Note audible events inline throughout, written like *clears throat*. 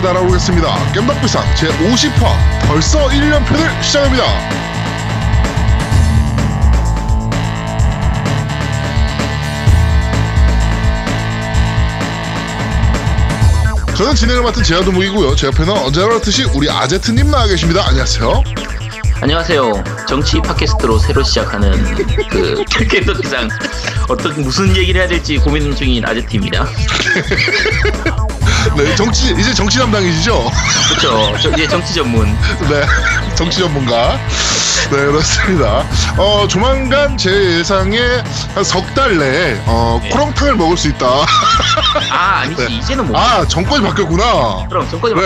함께 날아오겠습니다. 겜덕비상 제50화 벌써 1년편을 시작합니다. 저는 진행을 맡은 제아도목이고요. 제 옆에는 언제나 그렇듯이 우리 아제트님 나와 계십니다. 안녕하세요. 안녕하세요. 정치 팟캐스트로 새로 시작하는 그 겜덕비상 어떤 무슨 얘기를 해야 될지 고민 중인 아제트입니다. *laughs* 네, 정치 이제 정치 담당이시죠? 그렇죠. 저 이제 정치 전문. *laughs* 네, 정치 전문가. 네, 그렇습니다. 어, 조만간 제 예상에 한 석 달 내에 어, 코롱탕을 먹을 수 있다. 아 아니지 네. 이제는 뭐 아, 정권이 바뀌었구나. 그럼 정권이 네,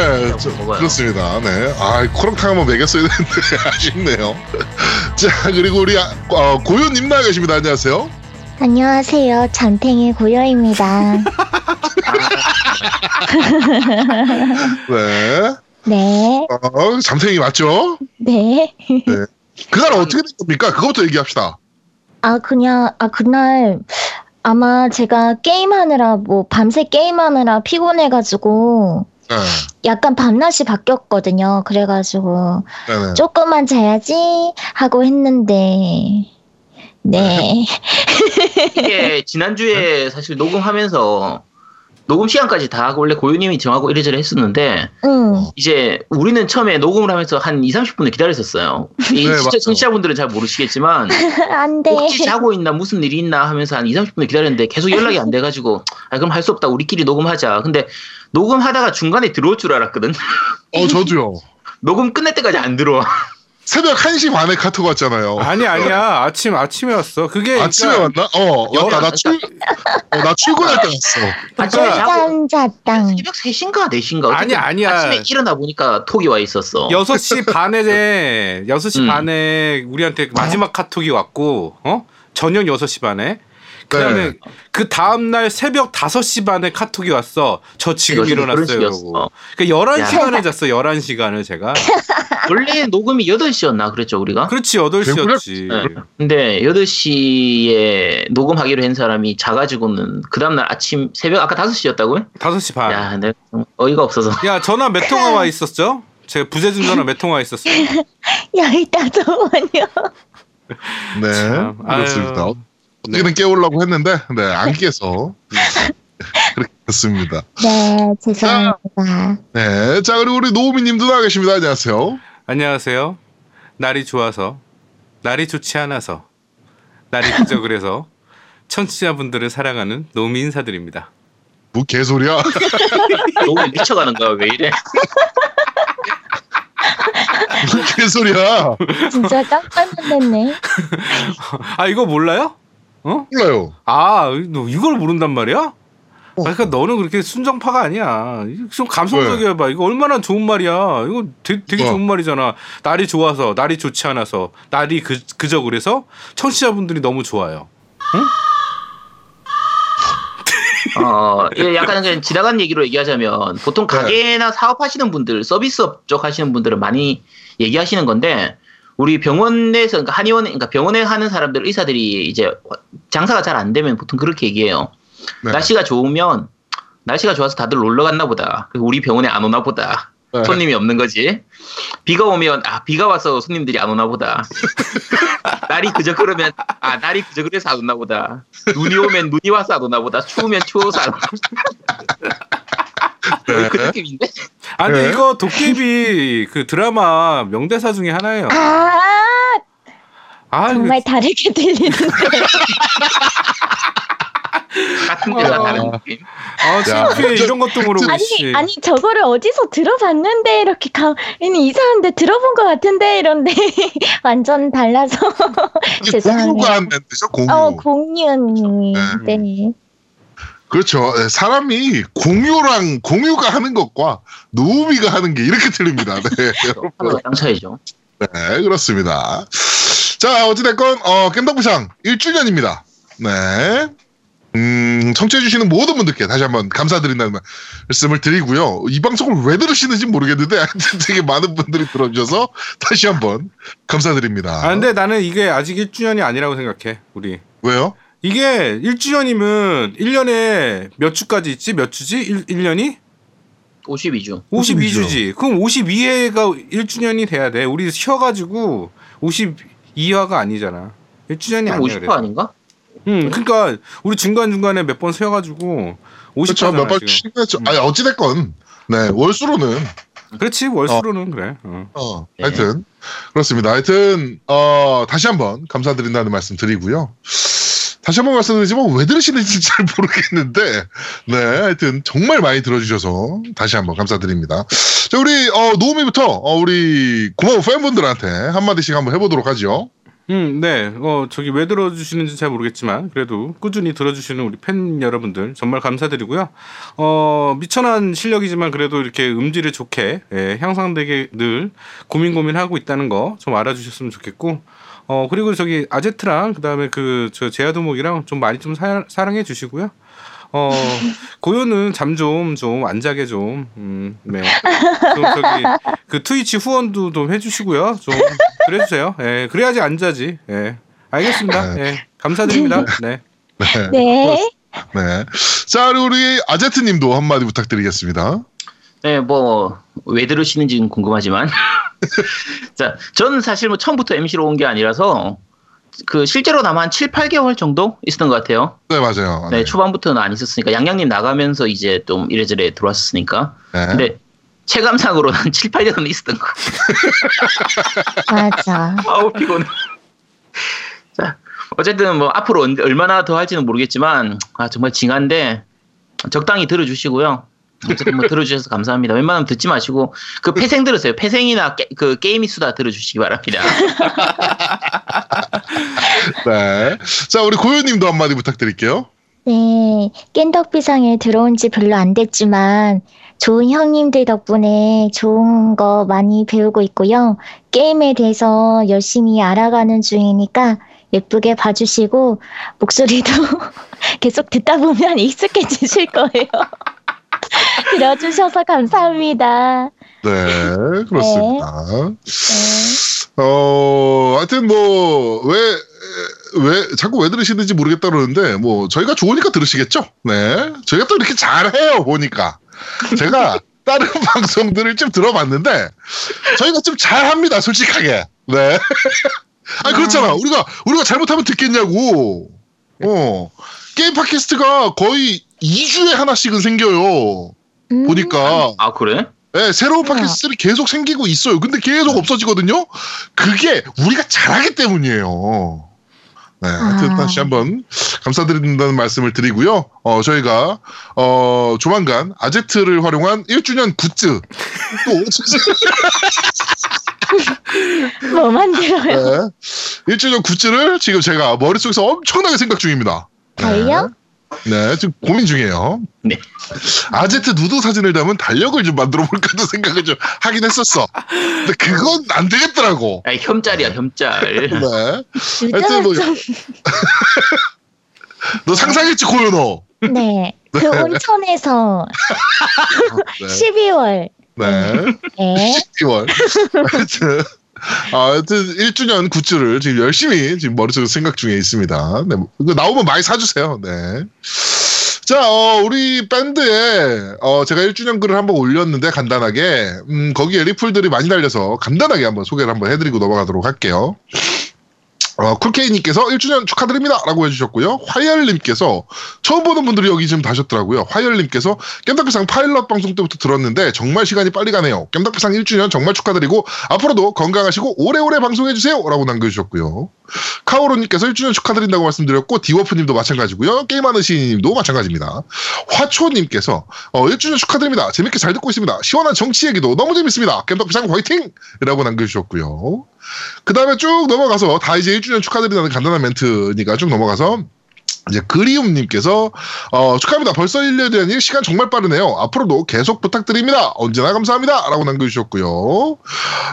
먹어요. 그렇습니다. 네. 아, 코롱탕 한번 먹였어야 되는데 *laughs* 아쉽네요. *laughs* 자, 그리고 우리 아, 어, 고요님 나와 계십니다. 안녕하세요. 안녕하세요. 잠탱이 고요입니다. *laughs* 네. 네, 어, 잠탱이 맞죠? 네. 그날 어떻게 된 겁니까? 그것부터 얘기합시다. 아, 그냥, 아, 그날, 아마 제가 게임하느라, 뭐, 밤새 게임하느라 피곤해가지고, 네. 약간 밤낮이 바뀌었거든요. 그래가지고, 네네. 조금만 자야지 하고 했는데, 네. *laughs* 이게 지난주에 사실 녹음하면서 녹음 시간까지 다 하고 원래 고유님이 정하고 이래저래 했었는데 응, 이제 우리는 처음에 녹음을 하면서 한 2, 30분을 기다렸었어요. 이 *laughs* 네, 진짜. 청취자분들은 잘 모르시겠지만 *laughs* 안 돼. 혹시 자고 있나 무슨 일이 있나 하면서 한 2, 30분을 기다렸는데 계속 연락이 안 돼가지고 *laughs* 아 그럼 할 수 없다 우리끼리 녹음하자. 근데 녹음하다가 중간에 들어올 줄 알았거든. 어, 저도요. 녹음 끝날 때까지 안 들어와. 새벽 1시 반에 카톡 왔잖아요. 아니 아니야 아침 아침에 왔어. 그게 아침에 그러니까 왔나? 어, 왔다. 나, 출, 어, 나 출근할 때 왔어. 아침에 그러니까- 자고 짠 잤당. 새벽 3시인가 4시인가 아니, 아니야. 아침에 일어나 보니까 톡이 와 있었어. 6시 *laughs* 반에 6시 음. 반에 우리한테 마지막 카톡이 왔고 어? 저녁 6시 반에 그다음에 네. 그 다음 날 새벽 5시 반에 카톡이 왔어. 저 지금 일어났어요. 그러니까 11시간을 야. 잤어. 11시간을 제가. *laughs* 원래 녹음이 8시였나 그랬죠 우리가? 그렇지. 8시였지. 네. 근데 8시에 녹음하기로 한 사람이 자가지고는 그 다음 날 아침 새벽 아까 5시였다고요? 5시 반. 야, 야 내가 좀 어이가 없어서 전화 몇 통화 와 *laughs* 있었죠? 제가 부재중 전화 몇 통화 있었어요. *laughs* 열다섯 번이요. 네. 참, 그렇습니다. 아유. 어떻게든 깨우려고 했는데, 네, *laughs* 안 깨서. 그렇게 됐습니다. *laughs* 네, 죄송합니다. 네. 자, 그리고 우리 노우미 님도 나와 계십니다. 안녕하세요. 안녕하세요. 날이 좋아서, 날이 좋지 않아서, 날이 그저 그래서 *laughs* 청취자분들을 사랑하는 노미 인사드립니다. 뭐 개소리야? 녹음 미쳐가는 거야 왜 이래? 무슨 개소리야? 진짜 깜짝 놀랐네. 아 이거 몰라요? 어? 몰라요. 아, 너 이걸 모른단 말이야? 아, 그러니까 너는 그렇게 순정파가 아니야. 좀 감성적이야 봐. 이거 얼마나 좋은 말이야. 이거 되게, 되게 뭐? 좋은 말이잖아. 날이 좋아서, 날이 좋지 않아서, 날이 그, 그저 그래서 청취자분들이 너무 좋아요. 어 이게 약간 그냥 지나간 얘기로 얘기하자면 보통 네. 가게나 사업하시는 분들 서비스업 쪽 하시는 분들은 많이 얘기하시는 건데 우리 병원에서 그러니까 한의원 그러니까 병원에 하는 사람들 의사들이 이제 장사가 잘 안 되면 보통 그렇게 얘기해요. 네. 날씨가 좋으면 날씨가 좋아서 다들 놀러 갔나 보다. 우리 병원에 안 오나 보다. 네. 손님이 없는 거지. 비가 오면 아 비가 와서 손님들이 안 오나 보다. *laughs* 날이 그저 그러면 아 날이 그저 그래서 안 오나 보다. 눈이 오면 눈이 와서 안 오나 보다. 추우면 추워서 안 오나 보다. 네. 그 느낌인데? 아, 근데 네. 이거 도깨비 그 드라마 명대사 중에 하나예요. 아, 아, 정말 다르게 들리는데. *laughs* 같은 데가 어. 다른 느낌. 아, 창피해. 이런 것도 모르고, 아니, 씨. 아니, 저거를 어디서 들어봤는데, 이렇게 가, 아니, 이상한데 들어본 것 같은데, 이런데, *laughs* 완전 달라서. 죄송합니다. *laughs* 공유가 안 된대죠, 공유. 어, 공유언니. 네. 네. 그렇죠. 네, 사람이 공유랑 공유가 하는 것과 노우미가 하는 게 이렇게 틀립니다. 네, 땅 차이죠. 네, 그렇습니다. 자, 어찌됐건, 어, 겜덕부상 1주년입니다. 네. 음, 청취해주시는 모든 분들께 다시 한번 감사드린다는 말씀을 드리고요. 이 방송을 왜 들으시는지 모르겠는데, 하여튼 되게 많은 분들이 들어주셔서 다시 한번 감사드립니다. 아, 근데 나는 이게 아직 1주년이 아니라고 생각해, 우리. 왜요? 이게 1주년이면 1년에 몇 주까지 있지? 몇 주지? 1, 일년이 52주. 52주 지. 그럼 52회가 1주년이 돼야 돼. 우리 쉬어가지고 52화가 아니잖아. 1주년이 그럼 아니야. 50화 그래서. 아닌가? 응, 그러니까 우리 중간 중간에 몇 번 쉬어가지고 50화 그렇죠. 잖아 몇번. 쉬겠죠. 아니 어찌됐건 네 월수로는 그렇지 월수로는 그래. 어. 어, 네. 하여튼 그렇습니다. 하여튼 어, 다시 한번 감사드린다는 말씀 드리고요. 다시 한번 말씀드리지만 왜 들으시는지 *laughs* 잘 모르겠는데 네 하여튼 정말 많이 들어주셔서 다시 한번 감사드립니다. 자 우리 어, 노우미부터 어, 우리 고마운 팬분들한테 한마디씩 한번 해보도록 하죠. 음, 네. 어, 저기 왜 들어주시는지 잘 모르겠지만, 그래도 꾸준히 들어주시는 우리 팬 여러분들 정말 감사드리고요. 어, 미천한 실력이지만 그래도 이렇게 음질을 좋게, 예, 향상되게 늘 고민 고민하고 있다는 거 좀 알아주셨으면 좋겠고, 어, 그리고 저기 아제트랑 그 다음에 그, 저 제아도목이랑 좀 많이 좀 사, 사랑해 주시고요. 어, *laughs* 고요는 잠 좀, 좀, 안 자게 좀, 음, 네. 좀 저기, 그 트위치 후원도 좀 해주시고요. 좀, 그래주세요. 예, 그래야지 안 자지. 예. 알겠습니다. 예. 감사드립니다. 네. 네. 네. 네. 자 그리고 우리 아제트님도 한마디 부탁드리겠습니다. 네, 뭐 왜 들으시는지는 궁금하지만, *laughs* 자, 저는 사실 뭐 처음부터 MC로 온 게 아니라서 그 실제로 나만 한 7, 8개월 정도 있었던 것 같아요. 네 맞아요. 네, 초반부터는 안 있었으니까 양양님 나가면서 이제 좀 이래저래 들어왔으니까. 네. 근데 체감상으로는 한 7, 8년은 있었던 거. *laughs* 맞아. 아우 피곤해. 자, 어쨌든 뭐 앞으로 언- 얼마나 더 할지는 모르겠지만 아 정말 징한데 적당히 들어주시고요. 어쨌든 뭐 들어주셔서 감사합니다. 웬만하면 듣지 마시고 그 폐생 들으세요. 폐생이나 게, 그 게임 이 수다 들어주시기 바랍니다. *laughs* 네. 자 우리 고요님도 한마디 부탁드릴게요. 네. 깬덕비상에 들어온 지 별로 안 됐지만 좋은 형님들 덕분에 좋은 거 많이 배우고 있고요. 게임에 대해서 열심히 알아가는 중이니까 예쁘게 봐주시고 목소리도 *laughs* 계속 듣다 보면 익숙해지실 거예요. *laughs* *laughs* 들어주셔서 감사합니다. 네 그렇습니다. 네. 어, 하여튼 뭐, 왜, 왜, 자꾸 왜 들으시는지 모르겠다 그러는데, 뭐, 저희가 좋으니까 들으시겠죠? 네. 저희가 또 이렇게 잘해요, 보니까. 제가 *laughs* 다른 *laughs* 방송들을 좀 들어봤는데, 저희가 좀 잘합니다, 솔직하게. 네. 아니, 그렇잖아. 우리가, 우리가 잘못하면 듣겠냐고. 어. 게임 팟캐스트가 거의 2주에 하나씩은 생겨요. 음, 보니까. 아 그래? 네, 새로운 우와. 팟캐스트들이 계속 생기고 있어요. 근데 계속 없어지거든요. 그게 우리가 잘하기 때문이에요. 네, 하여튼 아. 다시 한번 감사드린다는 말씀을 드리고요. 어, 저희가 어, 조만간 아제트를 활용한 1주년 굿즈 또 *laughs* 뭐 만들어요? 네, 1주년 굿즈를 지금 제가 머릿속에서 엄청나게 생각 중입니다. 달력? 네, 지금 고민 중이에요. 네. 아제트 누드 사진을 담은 달력을 좀 만들어 볼까도 생각을 좀 하긴 했었어. 근데 그건 안 되겠더라고. 아니 혐짤이야 혐짤. 네. *laughs* 하여튼 뭐- *laughs* 너 상상했지 너. 좀, 네. 그 온천에서 *laughs* 네. 12월. 네. 네. 10개월. 하여튼 아, 하여튼 1주년 굿즈를 지금 열심히 지금 머릿속에 생각 중에 있습니다. 네. 이거 나오면 많이 사주세요. 네. 자, 어, 우리 밴드에 어, 제가 1주년 글을 한번 올렸는데 간단하게 음, 거기에 리플들이 많이 달려서 간단하게 한번 소개를 한번 해드리고 넘어가도록 할게요. 어, 쿨케이님께서 1주년 축하드립니다! 라고 해주셨고요. 화열님께서, 처음 보는 분들이 여기 지금 다셨더라고요. 화열님께서, 겜덕비상 파일럿 방송 때부터 들었는데, 정말 시간이 빨리 가네요. 겜덕비상 1주년 정말 축하드리고, 앞으로도 건강하시고, 오래오래 방송해주세요! 라고 남겨주셨고요. 카오로님께서 1주년 축하드린다고 말씀드렸고, 디워프님도 마찬가지고요. 게임하는 시인님도 마찬가지입니다. 화초님께서, 어, 1주년 축하드립니다. 재밌게 잘 듣고 있습니다. 시원한 정치 얘기도 너무 재밌습니다. 겜덕비상 화이팅! 라고 남겨주셨고요. 그 다음에 쭉 넘어가서 다 이제 1주년 축하드린다는 간단한 멘트니까 쭉 넘어가서 이제 그리움님께서 어, 축하합니다. 벌써 1년이라니 시간 정말 빠르네요. 앞으로도 계속 부탁드립니다. 언제나 감사합니다. 라고 남겨주셨고요.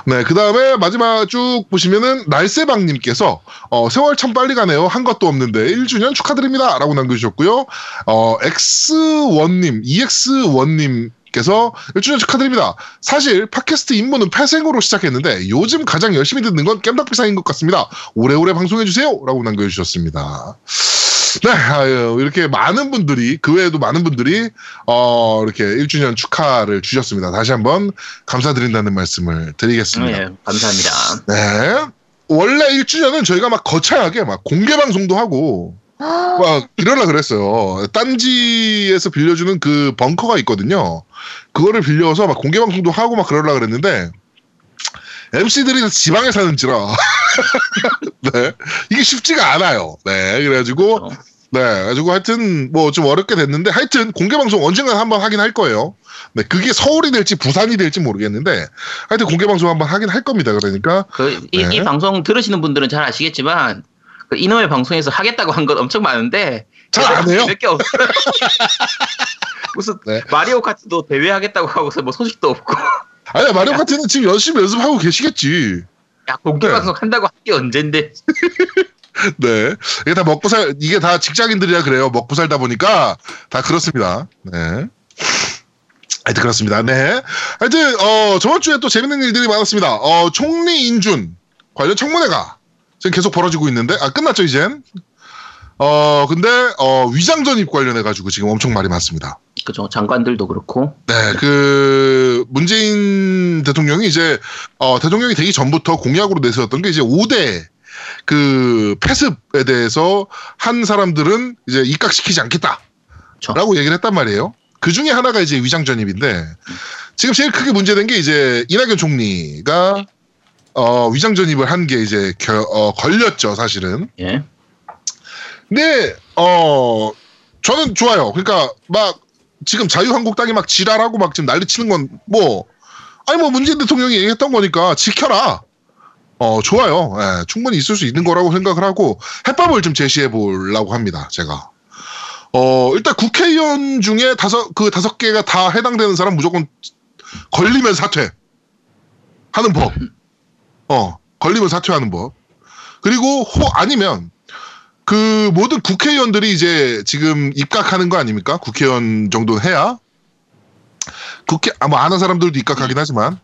네, 그 다음에 마지막 쭉 보시면은 날새방님께서 어, 세월 참 빨리 가네요. 한 것도 없는데 1주년 축하드립니다. 라고 남겨주셨고요. 어, X1님, EX1님 께서 1주년 축하드립니다. 사실 팟캐스트 입문은 폐생으로 시작했는데 요즘 가장 열심히 듣는 건 겜덕비상인 것 같습니다. 오래오래 방송해주세요. 라고 남겨주셨습니다. 네, 아유, 이렇게 많은 분들이, 그 외에도 많은 분들이, 어, 이렇게 1주년 축하를 주셨습니다. 다시 한번 감사드린다는 말씀을 드리겠습니다. 네, 감사합니다. 네. 원래 1주년은 저희가 막 거창하게 막 공개 방송도 하고, 막 이러려 그랬어요. 딴지에서 빌려주는 그 벙커가 있거든요. 그거를 빌려서 막 공개 방송도 하고 막 그러려 그랬는데, MC들이 지방에 사는지라. *laughs* 네. 이게 쉽지가 않아요. 네. 그래가지고, 그렇죠. 네, 그래가지고 하여튼 뭐 좀 어렵게 됐는데 하여튼 공개 방송 언젠가 한번 하긴 할 거예요. 네, 그게 서울이 될지 부산이 될지 모르겠는데 하여튼 공개 방송 한번 하긴 할 겁니다. 그러니까 그, 이, 네. 이 방송 들으시는 분들은 잘 아시겠지만, 그 이놈의 방송에서 하겠다고 한건 엄청 많은데, 잘 안 해요. 몇 개 없어요. *laughs* 무슨 네. 마리오 카트도 대회 하겠다고 하고서 뭐 소식도 없고, 아니야 마리오 카트는 지금 열심히 연습하고 계시겠지. 야, 공개 네. 방송 한다고 할게 언젠데. *laughs* 네, 이게 다 먹고 살 이게 다 직장인들이야 그래요. 먹고 살다 보니까 다 그렇습니다. 네. 하여튼 그렇습니다. 네. 하여튼 어 저번 주에 또 재밌는 일들이 많았습니다. 어 총리 인준 관련 청문회가 지금 계속 벌어지고 있는데 아 끝났죠 이젠. 어 근데 어 위장 전입 관련해 가지고 지금 엄청 말이 많습니다. 그죠. 장관들도 그렇고. 네, 그 문재인 대통령이 이제 어 대통령이 되기 전부터 공약으로 내세웠던 게 이제 5대 그 폐습에 대해서 한 사람들은 이제 입각시키지 않겠다라고 얘기를 했단 말이에요. 그 중에 하나가 이제 위장 전입인데 지금 제일 크게 문제된 게 이제 이낙연 총리가 어 위장 전입을 한 게 이제 겨- 어, 걸렸죠, 사실은. 예. 근데 어 저는 좋아요. 그러니까 막 지금 자유한국당이 막 지랄하고 막 지금 난리 치는 건 뭐 아니 뭐 문재인 대통령이 얘기했던 거니까 지켜라. 어 좋아요. 예, 충분히 있을 수 있는 거라고 생각을 하고 해법을 좀 제시해 보려고 합니다. 제가. 어 일단 국회의원 중에 다섯 그 다섯 개가 다 해당되는 사람 무조건 걸리면 사퇴 하는 법. 어 걸리면 사퇴하는 법. 그리고 호 아니면 그 모든 국회의원들이 이제 지금 입각하는 거 아닙니까? 국회의원 정도는 해야. 국회 아마 아는 사람들도 입각하긴 하지만.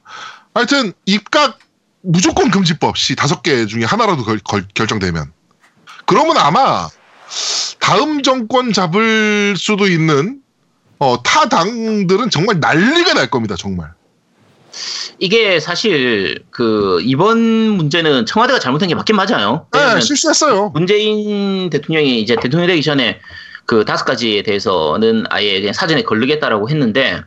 하여튼 입각 무조건 금지법 시 다섯 개 중에 하나라도 결, 걸- 결정되면. 그러면 아마 다음 정권 잡을 수도 있는 어, 타 당들은 정말 난리가 날 겁니다 정말 이게 사실 그 이번 문제는 청와대가 잘못한 게 맞긴 맞아요. 네 실수했어요 문재인 대통령이 이제 대통령 되기 전에 그 다섯 가지에 대해서는 아예 그냥 사전에 걸르겠다라고 했는데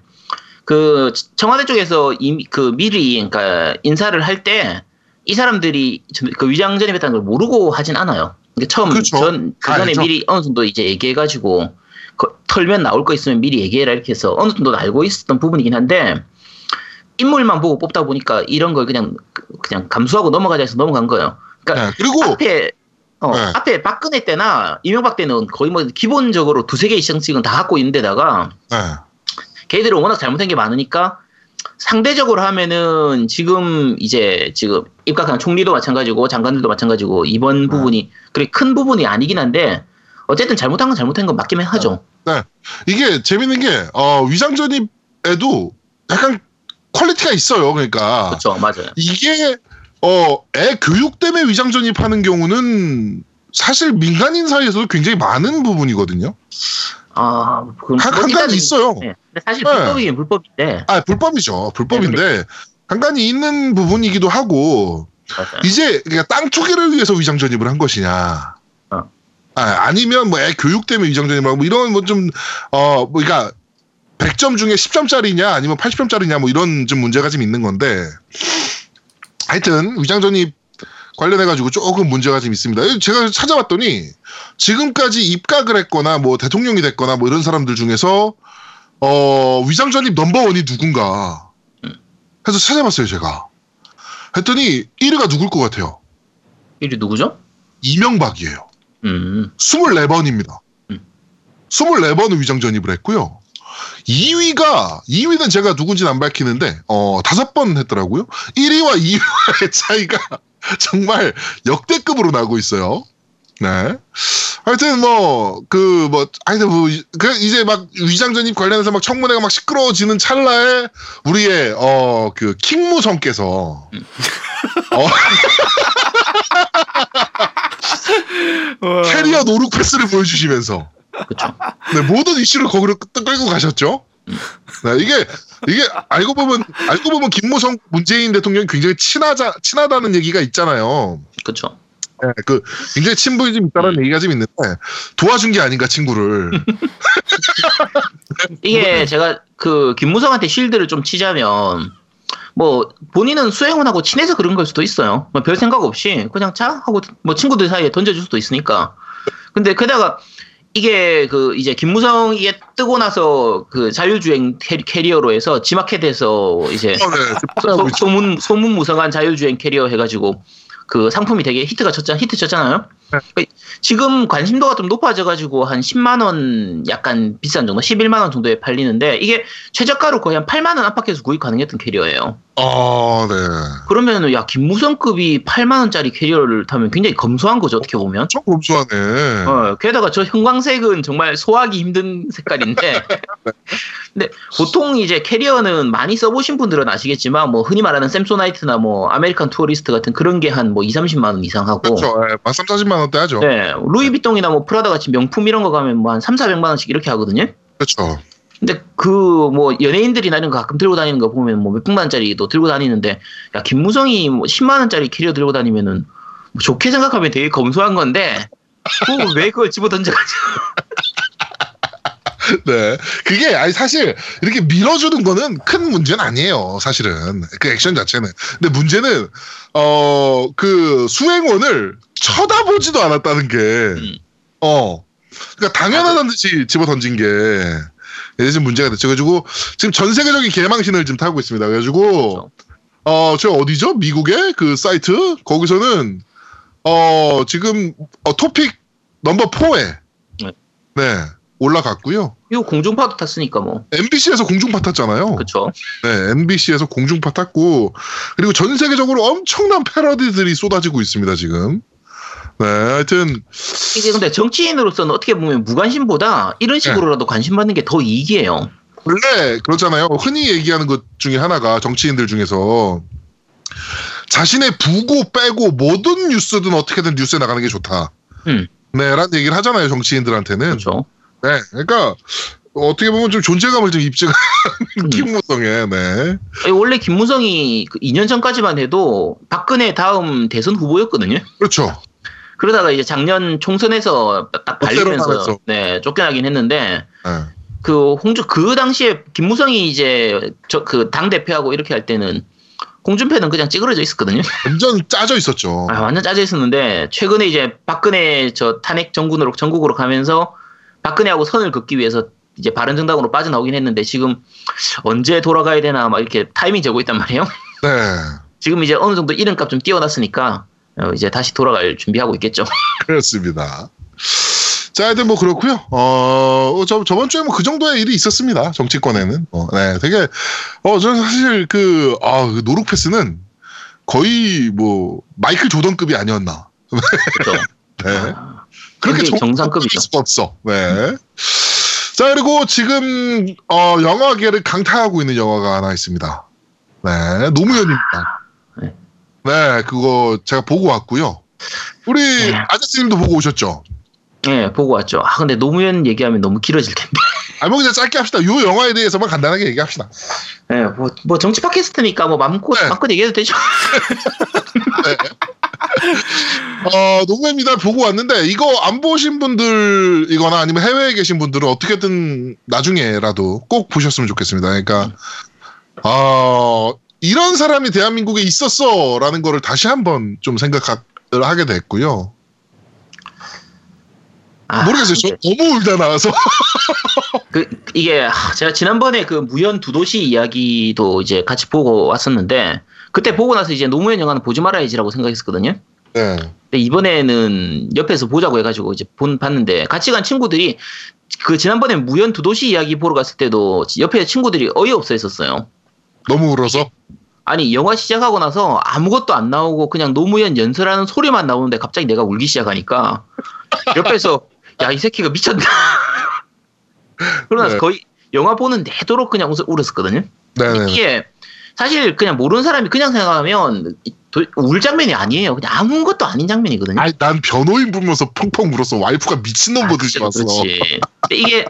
그 청와대 쪽에서 이미 그 미리 그러니까 인사를 할 때 이 사람들이 전- 그 위장 전입했다는 걸 모르고 하진 않아요. 그러니까 처음 그렇죠. 전다 그전에. 미리 어느 정도 이제 얘기해가지고 그 털면 나올 거 있으면 미리 얘기해라 이렇게 해서 어느 정도 알고 있었던 부분이긴 한데 인물만 보고 뽑다 보니까 이런 걸 그냥 그냥 감수하고 넘어가자 해서 넘어간 거예요. 그러니까 네, 그리고 앞에 어, 네. 앞에 박근혜 때나 이명박 때는 거의 뭐 기본적으로 두세 개 이상씩은 다 갖고 있는데다가 네, 걔들은 워낙 잘못한 게 많으니까 상대적으로 하면은 지금 이제 지금 입각한 총리도 마찬가지고 장관들도 마찬가지고 이번 부분이 그래 큰 부분이 아니긴 한데 어쨌든 잘못한 건 잘못한 건 맞기만 하죠. 이게 재밌는 게 어, 위장 전입에도 약간 퀄리티가 있어요 그러니까 그렇죠, 맞아요. 이게 어, 애 교육 때문에 위장 전입하는 경우는 사실 민간인 사이에서도 굉장히 많은 부분이거든요. 아, 가지 일단은- 있어요. 네. 근데 사실 네. 불법이긴 불법인데 아, 불법이죠. 불법인데 네, 간간히 있는 부분이기도 하고 맞아요. 이제 그러니까 땅 투기를 위해서 위장 전입을 한 것이냐. 어. 아, 아니면 뭐 애 교육 때문에 위장 전입하고 뭐 이런 뭐 좀 어, 뭐 그러니까 100점 중에 10점짜리냐 아니면 80점짜리냐 뭐 이런 좀 문제가 좀 있는 건데 하여튼 위장 전입 관련해 가지고 조금 문제가 좀 있습니다. 제가 찾아봤더니 지금까지 입각을 했거나 뭐 대통령이 됐거나 뭐 이런 사람들 중에서 어 위장 전입 넘버원이 누군가 해서 찾아봤어요 제가. 했더니 1위가 누굴 것 같아요? 이리 누구죠? 이명박이에요. 음, 24번입니다. 음. 24번은 위장 전입을 했고요. 2위가 2위는 제가 누군지는 안 밝히는데 어 다섯 번 했더라고요. 1위와 2위와의 *laughs* 차이가 *laughs* 정말 역대급으로 나고 있어요. 네. 하여튼 뭐 그뭐 하여튼 뭐 그 이제 막 위장 전입 관련해서 막 청문회가 막 시끄러워지는 찰나에 우리의 어 그 킹무성께서 어 *laughs* 와. 캐리어 노룩 패스를 보여주시면서 그렇죠. 네, 모든 이슈를 거기로 끌- 끌고 가셨죠. 네, 이게 이게 알고 보면 알고 보면 김무성 문재인 대통령이 굉장히 친하자 친하다는 얘기가 있잖아요. 그렇죠. 네, 그 굉장히 친분이 좀 있다는 얘기가 좀 있는데 도와준 게 아닌가 친구를. *laughs* 이게 제가 그 김무성한테 실드를 좀 치자면 뭐 본인은 수행원하고 친해서 그런 걸 수도 있어요. 뭐 별 생각 없이 그냥 자 하고 뭐 친구들 사이에 던져줄 수도 있으니까. 근데 게다가 이게 그 이제 김무성 이게 뜨고 나서 그 자율주행 캐리- 캐리어로 해서 지마켓에서 이제 어, 네, 소. 소문 소문 무성한 자율주행 캐리어 해가지고 그 상품이 되게 히트가 쳤잖아 히트 쳤잖아요. 네. 그러니까 지금 관심도가 좀 높아져가지고 한 10만 원 약간 비싼 정도, 11만 원 정도에 팔리는데 이게 최저가로 거의 한 8만 원 안팎에서 구입 가능했던 캐리어예요. 아, 네. 그러면은 야 김무성급이 8만 원짜리 캐리어를 타면 굉장히 검소한 거죠 어떻게 보면. 좀 검소하네. 어, 게다가 저 형광색은 정말 소화하기 힘든 색깔인데. *laughs* 근데 보통 이제 캐리어는 많이 써보신 분들은 아시겠지만 뭐 흔히 말하는 샘소나이트나 뭐 아메리칸 투어리스트 같은 그런 게 한 뭐 2, 30만 원 이상 하고. 그렇죠. 네, 막 3, 40만 원대 하죠. 네, 루이비통이나 뭐 프라다 같이 명품 이런 거 가면 뭐 한 3, 400만 원씩 이렇게 하거든요. 그렇죠. 근데 그 뭐 연예인들이나 이런 거 가끔 들고 다니는 거 보면 뭐 몇백만 원짜리도 들고 다니는데 야 김무성이 뭐 10만 원짜리 캐리어 들고 다니면은 뭐 좋게 생각하면 되게 검소한 건데 그거 왜 그걸 집어 던져가지고 *laughs* 네. 그게 아니 사실 이렇게 밀어주는 거는 큰 문제는 아니에요. 사실은 그 액션 자체는. 근데 문제는 어 그 수행원을 쳐다보지도 않았다는 게 음. 어. 그러니까 당연하다는 듯이 집어 던진 게 이제 좀 문제가 됐죠. 그래가지고 지금 전 세계적인 개망신을 지금 타고 있습니다. 그래가지고 그렇죠. 어, 저 어디죠? 미국의 그 사이트 거기서는 어 지금 어, 토픽 넘버 4에 네. 네 올라갔고요. 이거 공중파도 탔으니까 뭐 MBC에서 공중파 탔잖아요. 그쵸 네, MBC에서 공중파 탔고 그리고 전 세계적으로 엄청난 패러디들이 쏟아지고 있습니다 지금. 네, 하여튼 이게 근데 정치인으로서는 어떻게 보면 무관심보다 이런 식으로라도 관심 받는 게 더 이익이에요 원래 그렇잖아요. 흔히 얘기하는 것 중에 하나가 정치인들 중에서 자신의 부고 빼고 모든 뉴스든 어떻게든 뉴스에 나가는 게 좋다. 음. 네, 라는 얘기를 하잖아요, 정치인들한테는. 그렇죠 네, 그러니까 어떻게 보면 좀 존재감을 좀 입증하는 음. 김무성에, 네. 아니, 원래 김무성이 그 2년 전까지만 해도 박근혜 다음 대선 후보였거든요 그렇죠. 그러다가 이제 작년 총선에서 딱 발리면서. 네 쫓겨나긴 했는데 네. 그 홍주 그 당시에 김무성이 이제 저 그 당 대표하고 이렇게 할 때는 홍준표는 그냥 찌그러져 있었거든요. *laughs* 완전 짜져 있었죠. 아, 완전 짜져 있었는데 최근에 이제 박근혜 저 탄핵 정군으로 전국으로 가면서 박근혜하고 선을 긋기 위해서 이제 바른정당으로 빠져나오긴 했는데 지금 언제 돌아가야 되나 막 이렇게 타이밍 재고 있단 말이에요. 네. *laughs* 지금 이제 어느 정도 이름값 좀 띄워놨으니까 어, 이제 다시 돌아갈 준비하고 있겠죠. *laughs* 그렇습니다. 자, 하여튼 뭐 그렇고요. 어, 저 저번 주에 뭐 그 정도의 일이 있었습니다. 정치권에는. 어, 네, 되게 어 저는 사실 그 아, 그 노룩 패스는 거의 뭐 마이클 조던급이 아니었나. *laughs* 그렇죠. 네. 아, 그렇게 정상급이죠. 없어. 네. 자, 그리고 지금 어 영화계를 강타하고 있는 영화가 하나 있습니다. 네, 노무현입니다. 네. 네, 그거 제가 보고 왔고요. 우리 네. 아저씨님도 보고 오셨죠? 네, 보고 왔죠. 아, 근데 노무현 얘기하면 너무 길어질 텐데. 아, 뭐 그냥 짧게 합시다. 요 영화에 대해서만 간단하게 얘기합시다. 네, 뭐, 뭐 정치 팟캐스트니까 뭐 맘껏, 네. 맘껏 얘기해도 되죠. 어, 노무현입니다. 보고 왔는데 이거 안 보신 분들이거나 아니면 해외에 계신 분들은 어떻게든 나중에라도 꼭 보셨으면 좋겠습니다. 그러니까 어, 이런 사람이 대한민국에 있었어라는 거를 다시 한번 좀 생각을 하게 됐고요. 아, 모르겠어요. 저 너무 울다 나와서. *laughs* 그, 이게, 하, 제가 지난번에 그 무연 두 도시 이야기도 이제 같이 보고 왔었는데, 그때 보고 나서 이제 노무현 영화는 보지 말아야지라고 생각했었거든요. 네. 근데 이번에는 옆에서 보자고 해가지고 이제 본, 봤는데, 같이 간 친구들이 그 지난번에 무연 두 도시 이야기 보러 갔을 때도 옆에 친구들이 어이없어 했었어요. 너무 울어서. 아니 영화 시작하고 나서 아무것도 안 나오고 그냥 노무현 연설하는 소리만 나오는데 갑자기 내가 울기 시작하니까 옆에서 야 이 새끼가 미쳤나 *laughs* 그러나서 네. 거의 영화 보는 내도록 그냥 웃, 울었었거든요 네네. 이게 사실 그냥 모르는 사람이 그냥 생각하면 도- 울 장면이 아니에요. 그냥 아무것도 아닌 장면이거든요. 아니 난 변호인 부면서 펑펑 울었어. 와이프가 미친놈 아, 보듯이 그렇죠, 봤어. 그렇지. 근데 이게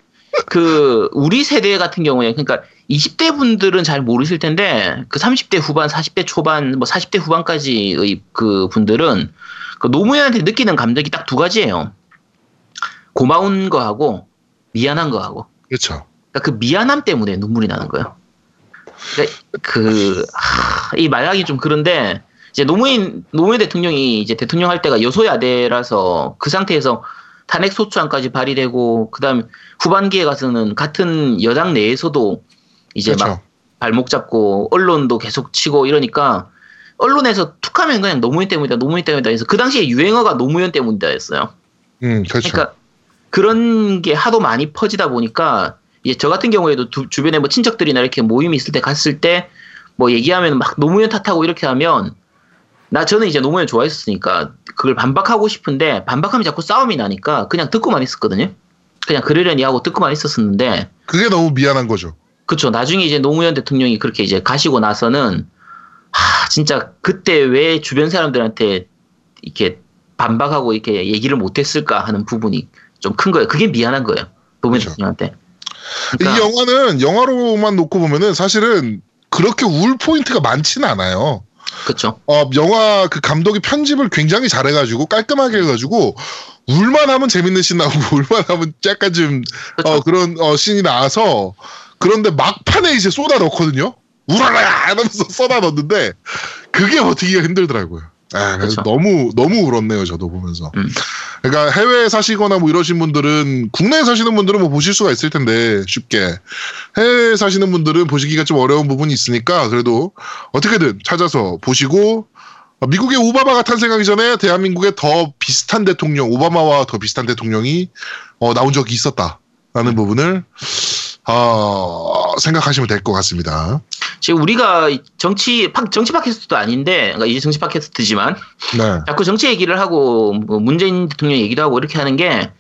그 우리 세대 같은 경우에 그러니까 20대 분들은 잘 모르실 텐데 그 30대 후반, 40대 초반, 뭐 40대 후반까지의 그 분들은 그 노무현한테 느끼는 감정이 딱 두 가지예요. 고마운 거하고 미안한 거하고. 그렇죠. 그러니까 그 미안함 때문에 눈물이 나는 거예요. 그러니까 그, 말하기 좀 그런데, 이제 노무현, 노무현 대통령이 이제 대통령 할 때가 여소야대라서 그 상태에서 탄핵 소추안까지 발의되고, 그 다음 후반기에 가서는 같은 여당 내에서도 이제 막 그렇죠. 발목 잡고, 언론도 계속 치고 이러니까, 언론에서 툭 하면 그냥 노무현 때문이다, 노무현 때문이다 해서 그 당시에 유행어가 노무현 때문이다 였어요. 음, 그렇죠. 그러니까 그런 게 하도 많이 퍼지다 보니까 이제 저 같은 경우에도 두- 주변에 뭐 친척들이나 이렇게 모임이 있을 때 갔을 때 뭐 얘기하면 막 노무현 탓하고 이렇게 하면 나 저는 이제 노무현 좋아했었으니까 그걸 반박하고 싶은데 반박하면 자꾸 싸움이 나니까 그냥 듣고만 있었거든요. 그냥 그러려니 하고 듣고만 있었었는데 그게 너무 미안한 거죠. 그쵸 나중에 이제 노무현 대통령이 그렇게 이제 가시고 나서는 하 진짜 그때 왜 주변 사람들한테 이렇게 반박하고 이렇게 얘기를 못했을까 하는 부분이 좀 큰 거예요. 그게 미안한 거예요. 노무현 그쵸. 대통령한테. 이 그러니까 영화는 영화로만 놓고 보면은 사실은 그렇게 울 포인트가 많지는 않아요. 그쵸. 어, 영화 그 감독이 편집을 굉장히 잘해가지고 깔끔하게 해가지고 울만 하면 재밌는 씬 나오고 *laughs* 울만 하면 약간 좀 그쵸. 어, 그런 어, 씬이 나와서 그런데 막판에 이제 쏟아 넣거든요. 울어라 이러면서 쏟아 넣는데 그게 버티기가 힘들더라고요. 아, 그래서 그쵸. 너무 너무 울었네요 저도 보면서. 음. 그러니까 해외에 사시거나 뭐 이러신 분들은 국내에 사시는 분들은 뭐 보실 수가 있을 텐데 쉽게 해외에 사시는 분들은 보시기가 좀 어려운 부분이 있으니까 그래도 어떻게든 찾아서 보시고 어, 미국의 오바마가 탄생하기 전에 대한민국에 더 비슷한 대통령 오바마와 더 비슷한 대통령이 어, 나온 적이 있었다라는 부분을 어, 생각하시면 될 것 같습니다. 지금 우리가 정치 팟- 정치 팟캐스트도 아닌데 그러니까 이제 정치 팟캐스트지만 네, 자꾸 정치 얘기를 하고 뭐 문재인 대통령 얘기도 하고 이렇게 하는 게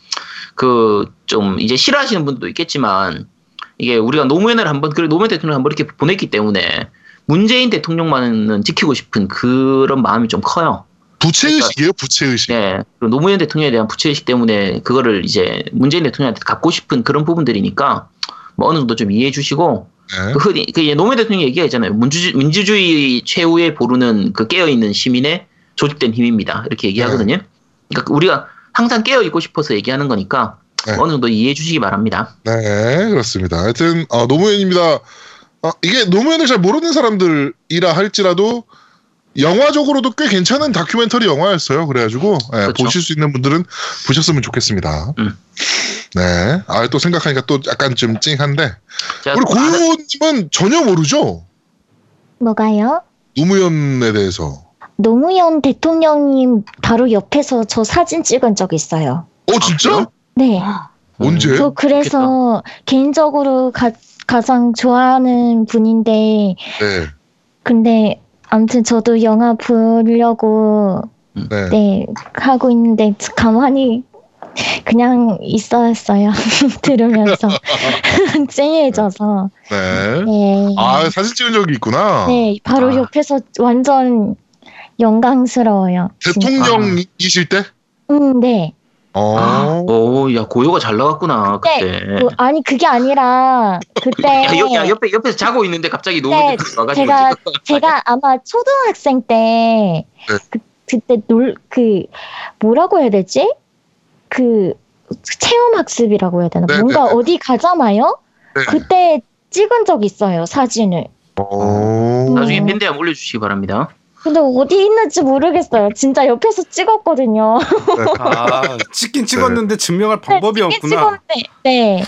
그 좀 이제 싫어하시는 분도 있겠지만 이게 우리가 노무현을 한번 그래 노무현 대통령 을 한번 이렇게 보냈기 때문에 문재인 대통령만은 지키고 싶은 그런 마음이 좀 커요. 부채의식이에요, 부채의식. 네. 그리고 노무현 대통령에 대한 부채의식 때문에 그거를 이제 문재인 대통령한테 갖고 싶은 그런 부분들이니까 뭐 어느 정도 좀 이해해 주시고 네. 그 그 노무현 대통령이 얘기하잖아요. 민주주, 민주주의 최후에 보르는 그 깨어 있는 시민의 조직된 힘입니다. 이렇게 얘기하거든요. 그러니까 우리가 항상 깨어 있고 싶어서 얘기하는 거니까 네. 어느 정도 이해해 주시기 바랍니다. 네, 그렇습니다. 하여튼 어, 노무현입니다. 어, 이게 노무현을 잘 모르는 사람들이라 할지라도 영화적으로도 꽤 괜찮은 다큐멘터리 영화였어요. 그래가지고 예, 그렇죠. 보실 수 있는 분들은 보셨으면 좋겠습니다. 음. 네, 아 또 생각하니까 또 약간 좀 찡한데 자, 우리 고유님은 전혀 모르죠 뭐가요? 노무현에 대해서. 노무현 대통령님 바로 옆에서 저 사진 찍은 적 있어요. 어 진짜? 그래요? 네. 언제? 저 그래서 개인적으로 가, 가장 좋아하는 분인데, 네, 근데 아무튼 저도 영화 보려고 네. 네 하고 있는데 가만히 그냥 있었어요. *laughs* 들으면서 *laughs* 찡해져서. 네. 네. 아 사진 찍은 적이 있구나. 네, 바로 아. 옆에서 완전 영광스러워요. 대통령이실 때? 음, 네. 어. 오, 야 고요가 잘 나갔구나 네, 그때. 그, 아니 그게 아니라 그때 야, 여, 야 옆에 옆에서 자고 있는데 갑자기 네, 대통령 와가지고 제가 제가 아마 초등학생 때 네. 그, 그때 놀 그 뭐라고 해야 되지? 그 체험 학습이라고 해야 되나? 네, 뭔가 네, 네. 어디 가잖아요. 네. 그때 찍은 적 있어요 사진을. 어. 나중에 음. 팬데 한번 올려주시기 바랍니다. 근데 어디 있는지 모르겠어요. 진짜 옆에서 찍었거든요. 아 찍긴 찍었는데 증명할 방법이 네, 없구나. 찍었는데, 네.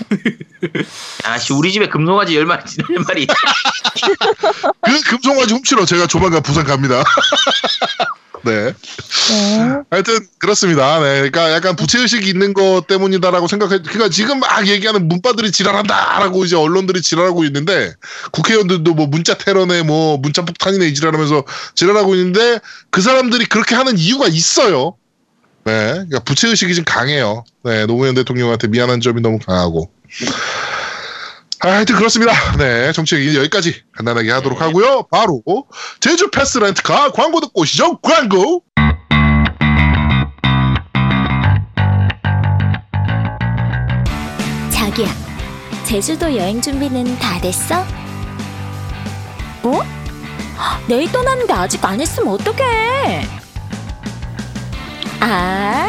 *laughs* 아씨 우리 집에 금송아지 열 마리 열 마리. 그 금송아지 훔치러 제가 조만간 부산 갑니다. *laughs* 네. 네. 하여튼 그렇습니다. 네. 그러니까 약간 부채의식이 있는 것 때문이다라고 생각해. 그러니까 지금 막 얘기하는 문바들이 지랄한다라고 이제 언론들이 지랄하고 있는데 국회의원들도 뭐 문자 테러네 뭐 문자 폭탄이네 이 지랄하면서 지랄하고 있는데 그 사람들이 그렇게 하는 이유가 있어요. 네. 그러니까 부채의식이 좀 강해요. 네. 노무현 대통령한테 미안한 점이 너무 강하고. 아, 하여튼 그렇습니다. 네, 정치 얘기는 여기까지 간단하게 하도록 네. 하고요. 바로 제주 패스 렌트카 광고 듣고 오시죠. 광고. 자기야, 제주도 여행 준비는 다 됐어? 뭐? 내일 떠나는데 아직 안 했으면 어떡해? 아,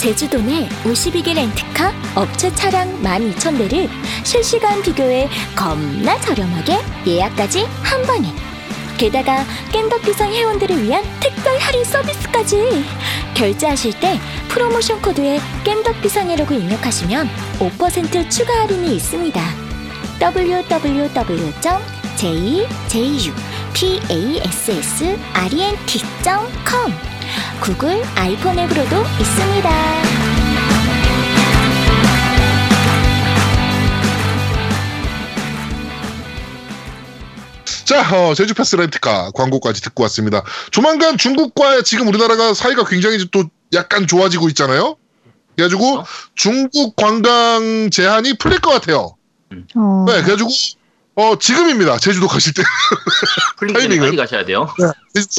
제주도 내 52개 렌트카 업체 차량 12,000대를 실시간 비교해 겁나 저렴하게 예약까지 한 번에. 게다가 깸덕비상 회원들을 위한 특별 할인 서비스까지. 결제하실 때 프로모션 코드에 깸덕비상이라고 입력하시면 5% 추가 할인이 있습니다. www.jjupassrent.com 구글 아이폰 앱으로도 있습니다. 자, 어, 제주 패스 렌트카 광고까지 듣고 왔습니다. 조만간 중국과 지금 우리나라가 사이가 굉장히 또 약간 좋아지고 있잖아요. 그래가지고 그렇죠. 중국 관광 제한이 풀릴 것 같아요. 어, 네, 그래가지고 어, 지금입니다. 제주도 가실 때 *laughs* 타이밍은? 빨리 가셔야 돼요.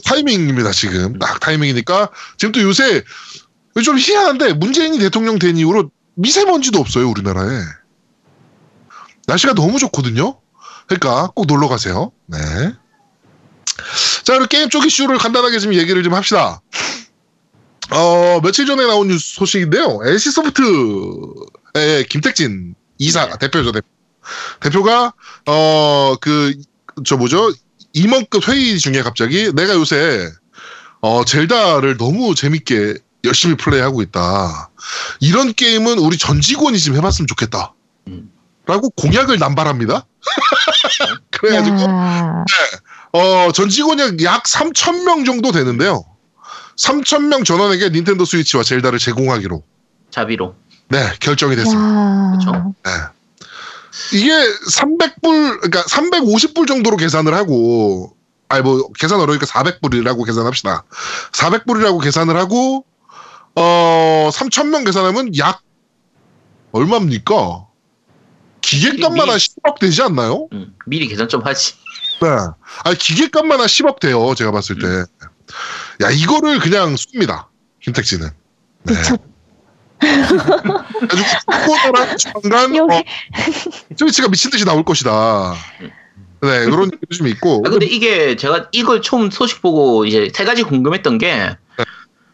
타이밍입니다. 지금 딱 타이밍이니까 지금 또 요새 좀 희한한데 문재인이 대통령 된 이후로 미세먼지도 없어요 우리나라에. 날씨가 너무 좋거든요. 그러니까 꼭 놀러 가세요. 네. 자, 그럼 게임 쪽 이슈를 간단하게 좀 얘기를 좀 합시다. 어, 며칠 전에 나온 뉴스 소식인데요. NC소프트의 김택진 이사, 네. 대표죠, 대표. 대표가, 어, 그, 저 뭐죠? 임원급 회의 중에 갑자기 내가 요새, 어, 젤다를 너무 재밌게 열심히 플레이하고 있다. 이런 게임은 우리 전 직원이 좀 해봤으면 좋겠다. 음. 라고 공약을 남발합니다. *laughs* 그래가지고, 야, 어, 전 직원이 약 3,000명 정도 되는데요. 3,000명 전원에게 닌텐도 스위치와 젤다를 제공하기로, 자비로. 네, 결정이 됐습니다. 야. 그쵸. 네. 이게 300불, 그러니까 350불 정도로 계산을 하고, 아니 뭐 계산 어려우니까 400불이라고 계산합시다. 400불이라고 계산을 하고, 어, 3,000명 계산하면 약 얼마입니까? 기계값만 한 10억 되지 않나요? 음, 미리 계산 좀 하지. 네. 아니, 기계값만 한 10억 돼요, 제가 봤을 때. 야, 이거를 그냥 씁니다. 김택진은. 네. 미쳤. *laughs* 아주 중간, 여기 어, 스위치가 미친 듯이 나올 것이다. 네, 그런 *laughs* 얘기도 좀 있고. 아, 근데 이게 제가 이걸 처음 소식 보고 이제 세 가지 궁금했던 게,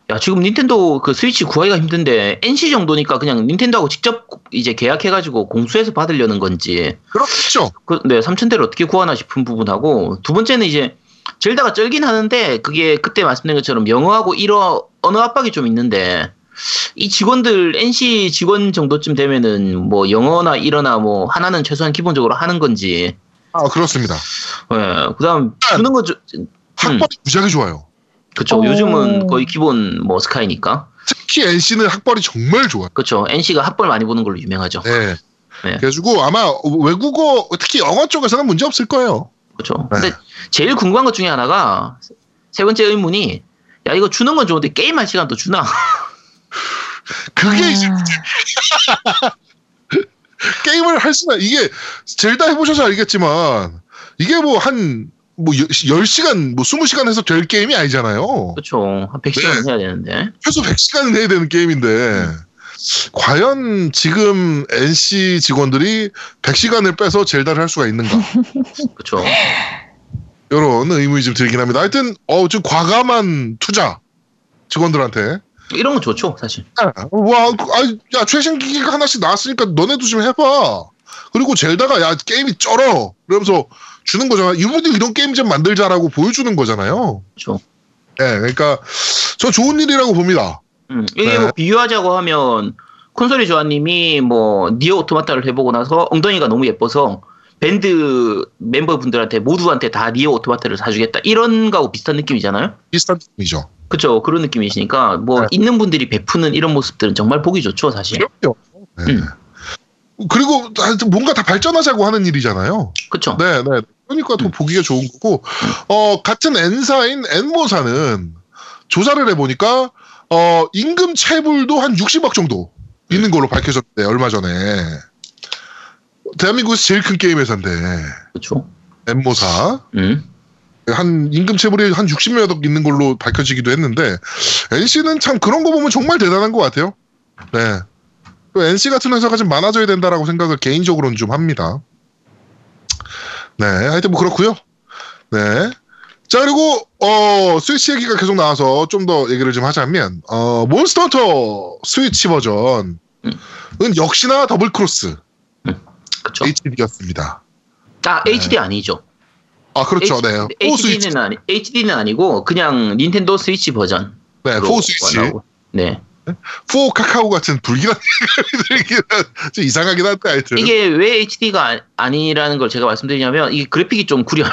야, 지금 닌텐도 그 스위치 구하기가 힘든데, NC 정도니까 그냥 닌텐도하고 직접 이제 계약해가지고 공수해서 받으려는 건지, 그렇죠. 그, 네, 3,000대를 어떻게 구하나 싶은 부분하고, 두 번째는 이제, 젤다가 쩔긴 하는데, 그게 그때 말씀드린 것처럼 영어하고 일어, 언어 압박이 좀 있는데, 이 직원들, NC 직원 정도쯤 되면은, 뭐, 영어나 일어나 뭐, 하나는 최소한 기본적으로 하는 건지, 아, 그렇습니다. 예, 그 다음, 주는 거, 좀- 학벌이 무지하게 좋아요. 그쵸. 오. 요즘은 거의 기본 뭐 스카이니까. 특히 NC는 학벌이 정말 좋아요. 그쵸. NC가 학벌 많이 보는 걸로 유명하죠. 네. 네. 그래가지고 아마 외국어, 특히 영어 쪽에서는 문제 없을 거예요. 그쵸. 네. 근데 제일 궁금한 것 중에 하나가 세 번째 의문이 야, 이거 주는 건 좋은데 게임할 시간도 주나? *laughs* 그게 이제 아, *laughs* 게임을 할 수가, 이게, 젤다 해보셔서 알겠지만, 이게 뭐 한, 뭐 10시간, 뭐 20시간 해서 될 게임이 아니잖아요. 그쵸. 한 100시간 네. 해야 되는데. 최소 100시간은 해야 되는 게임인데, 과연 지금 NC 직원들이 100시간을 빼서 젤다를 할 수가 있는가? *laughs* 그쵸. 이런 의문이 좀 들긴 합니다. 하여튼, 어, 좀 과감한 투자. 직원들한테. 이런 건 좋죠, 사실. 와, 그, 아, 야, 최신 기기가 하나씩 나왔으니까 너네도 좀 해봐. 그리고 젤다가, 야, 게임이 쩔어. 그러면서 주는 거잖아. 이분들 이런 게임 좀 만들자라고 보여주는 거잖아요. 그쵸. 예, 그러니까, 저 좋은 일이라고 봅니다. 음, 이게 네. 뭐 비유하자고 하면 콘솔이 조아님이 뭐 니어 오토마타를 해보고 나서 엉덩이가 너무 예뻐서 밴드 멤버분들한테 모두한테 다 니어 오토마타를 사주겠다 이런 거하고 비슷한 느낌이잖아요. 비슷한 느낌이죠. 그쵸 그런 느낌이시니까 뭐 네. 있는 분들이 베푸는 이런 모습들은 정말 보기 좋죠 사실. 그럼요. 네. 음. 그리고 하여튼 뭔가 다 발전하자고 하는 일이잖아요. 그쵸. 네, 네. 그러니까 더 음. 보기가 좋은 거고, 어, 같은 N사인 N모사는 조사를 해보니까, 어, 임금 체불도 한 60억 정도 있는 걸로 밝혀졌대, 얼마 전에. 대한민국에서 제일 큰 게임 회사인데 그렇죠. 엠모사 음. 한 임금 체불이 한 60몇 억 있는 걸로 밝혀지기도 했는데 NC는 참 그런 거 보면 정말 대단한 것 같아요. 네. 또 NC 같은 회사가 좀 많아져야 된다라고 생각을 개인적으로는 좀 합니다. 네, 하여튼 뭐 그렇고요. 네. 자 그리고 어 스위치 얘기가 계속 나와서 좀 더 얘기를 좀 하자면 어 몬스터 헌터 스위치 버전은 역시나 더블 크로스 그렇죠. HD였습니다. 아 HD 아니죠. 아 그렇죠, 네. for 스위치, HD는 아니 HD는 아니고 그냥 닌텐도 스위치 버전. 네, for 스위치. 네. for 카카오 같은 불길한 좀 이상하긴 한데 하여튼 이게 왜 HD가 아니라는 걸 제가 말씀드리냐면 이게 그래픽이 좀 구려요.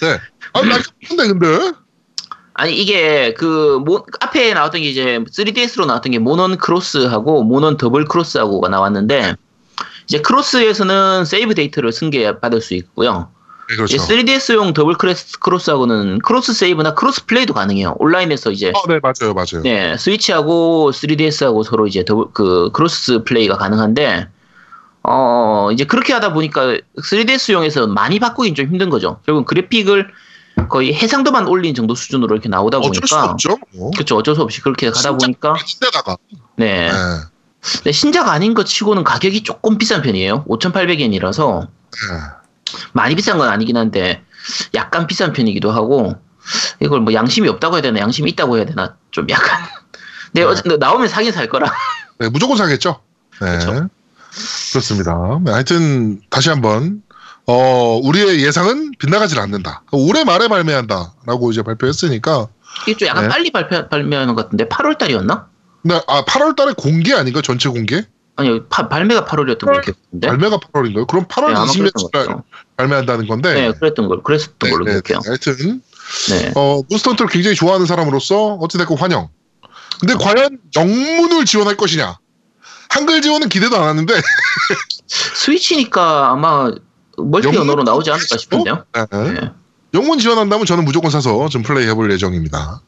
네. 아, 나 근데 근데 아니 이게 그 모- 앞에 나왔던 게 이제 3DS로 나왔던 게 몬헌 크로스하고 몬헌 더블 크로스하고가 나왔는데 이제 크로스에서는 save 데이터를 승계 받을 수 있고요. 네, 그렇죠. 이제 3DS용 더블 크로스, 크로스하고는 cross save나 cross play도 가능해요. 온라인에서 이제 아, 네 맞아요, 맞아요. 네, 스위치하고 3DS하고 서로 이제 더블, 그 cross play가 가능한데 어 이제 그렇게 하다 보니까 3DS용에서 많이 바꾸긴 좀 힘든 거죠. 결국 은 그래픽을 거의 해상도만 올린 정도 수준으로 이렇게 나오다 어쩔 수 보니까 없죠. 뭐. 그렇죠. 어쩔 수 없이 그렇게 가다 보니까 아닌데다가 네. 네. 근데 신작 아닌 것 치고는 가격이 조금 비싼 편이에요. 5,800엔이라서 네. 많이 비싼 건 아니긴 한데 약간 비싼 편이기도 하고 이걸 뭐 양심이 없다고 해야 되나 양심이 있다고 해야 되나 좀 약간 *laughs* 네. 어쨌든 나오면 사긴 살 거라. 네, 무조건 사겠죠. 네. 그렇죠. 그렇습니다. 네, 하여튼 다시 한번 어 우리의 예상은 빗나가질 않는다. 올해 말에 발매한다 라고 이제 발표했으니까. 이게 좀 약간 네. 빨리 발표, 발매하는 것 같은데 8월 달이었나? 네, 아 8월 달에 공개 아닌가 전체 공개? 아니 파- 발매가 8월이었던 걸 기억했는데. 발매가 8월인가요? 그럼 8월 네, 아마 그랬던 것 20일 날 같아요. 발매한다는 건데. 네, 그랬던 걸 그랬었던 네, 걸로 네, 기억해요. 네. 하여튼 네. 어, 몬스터헌터를 굉장히 좋아하는 사람으로서 어찌됐건 환영. 근데 과연 영문을 지원할 것이냐? 한글 지원은 기대도 안 하는데. *laughs* 스위치니까 아마 멀티 영문 언어로 나오지 않을까 싶은데요. 네. 네. 영문 지원한다면 저는 무조건 사서 좀 플레이 해볼 예정입니다.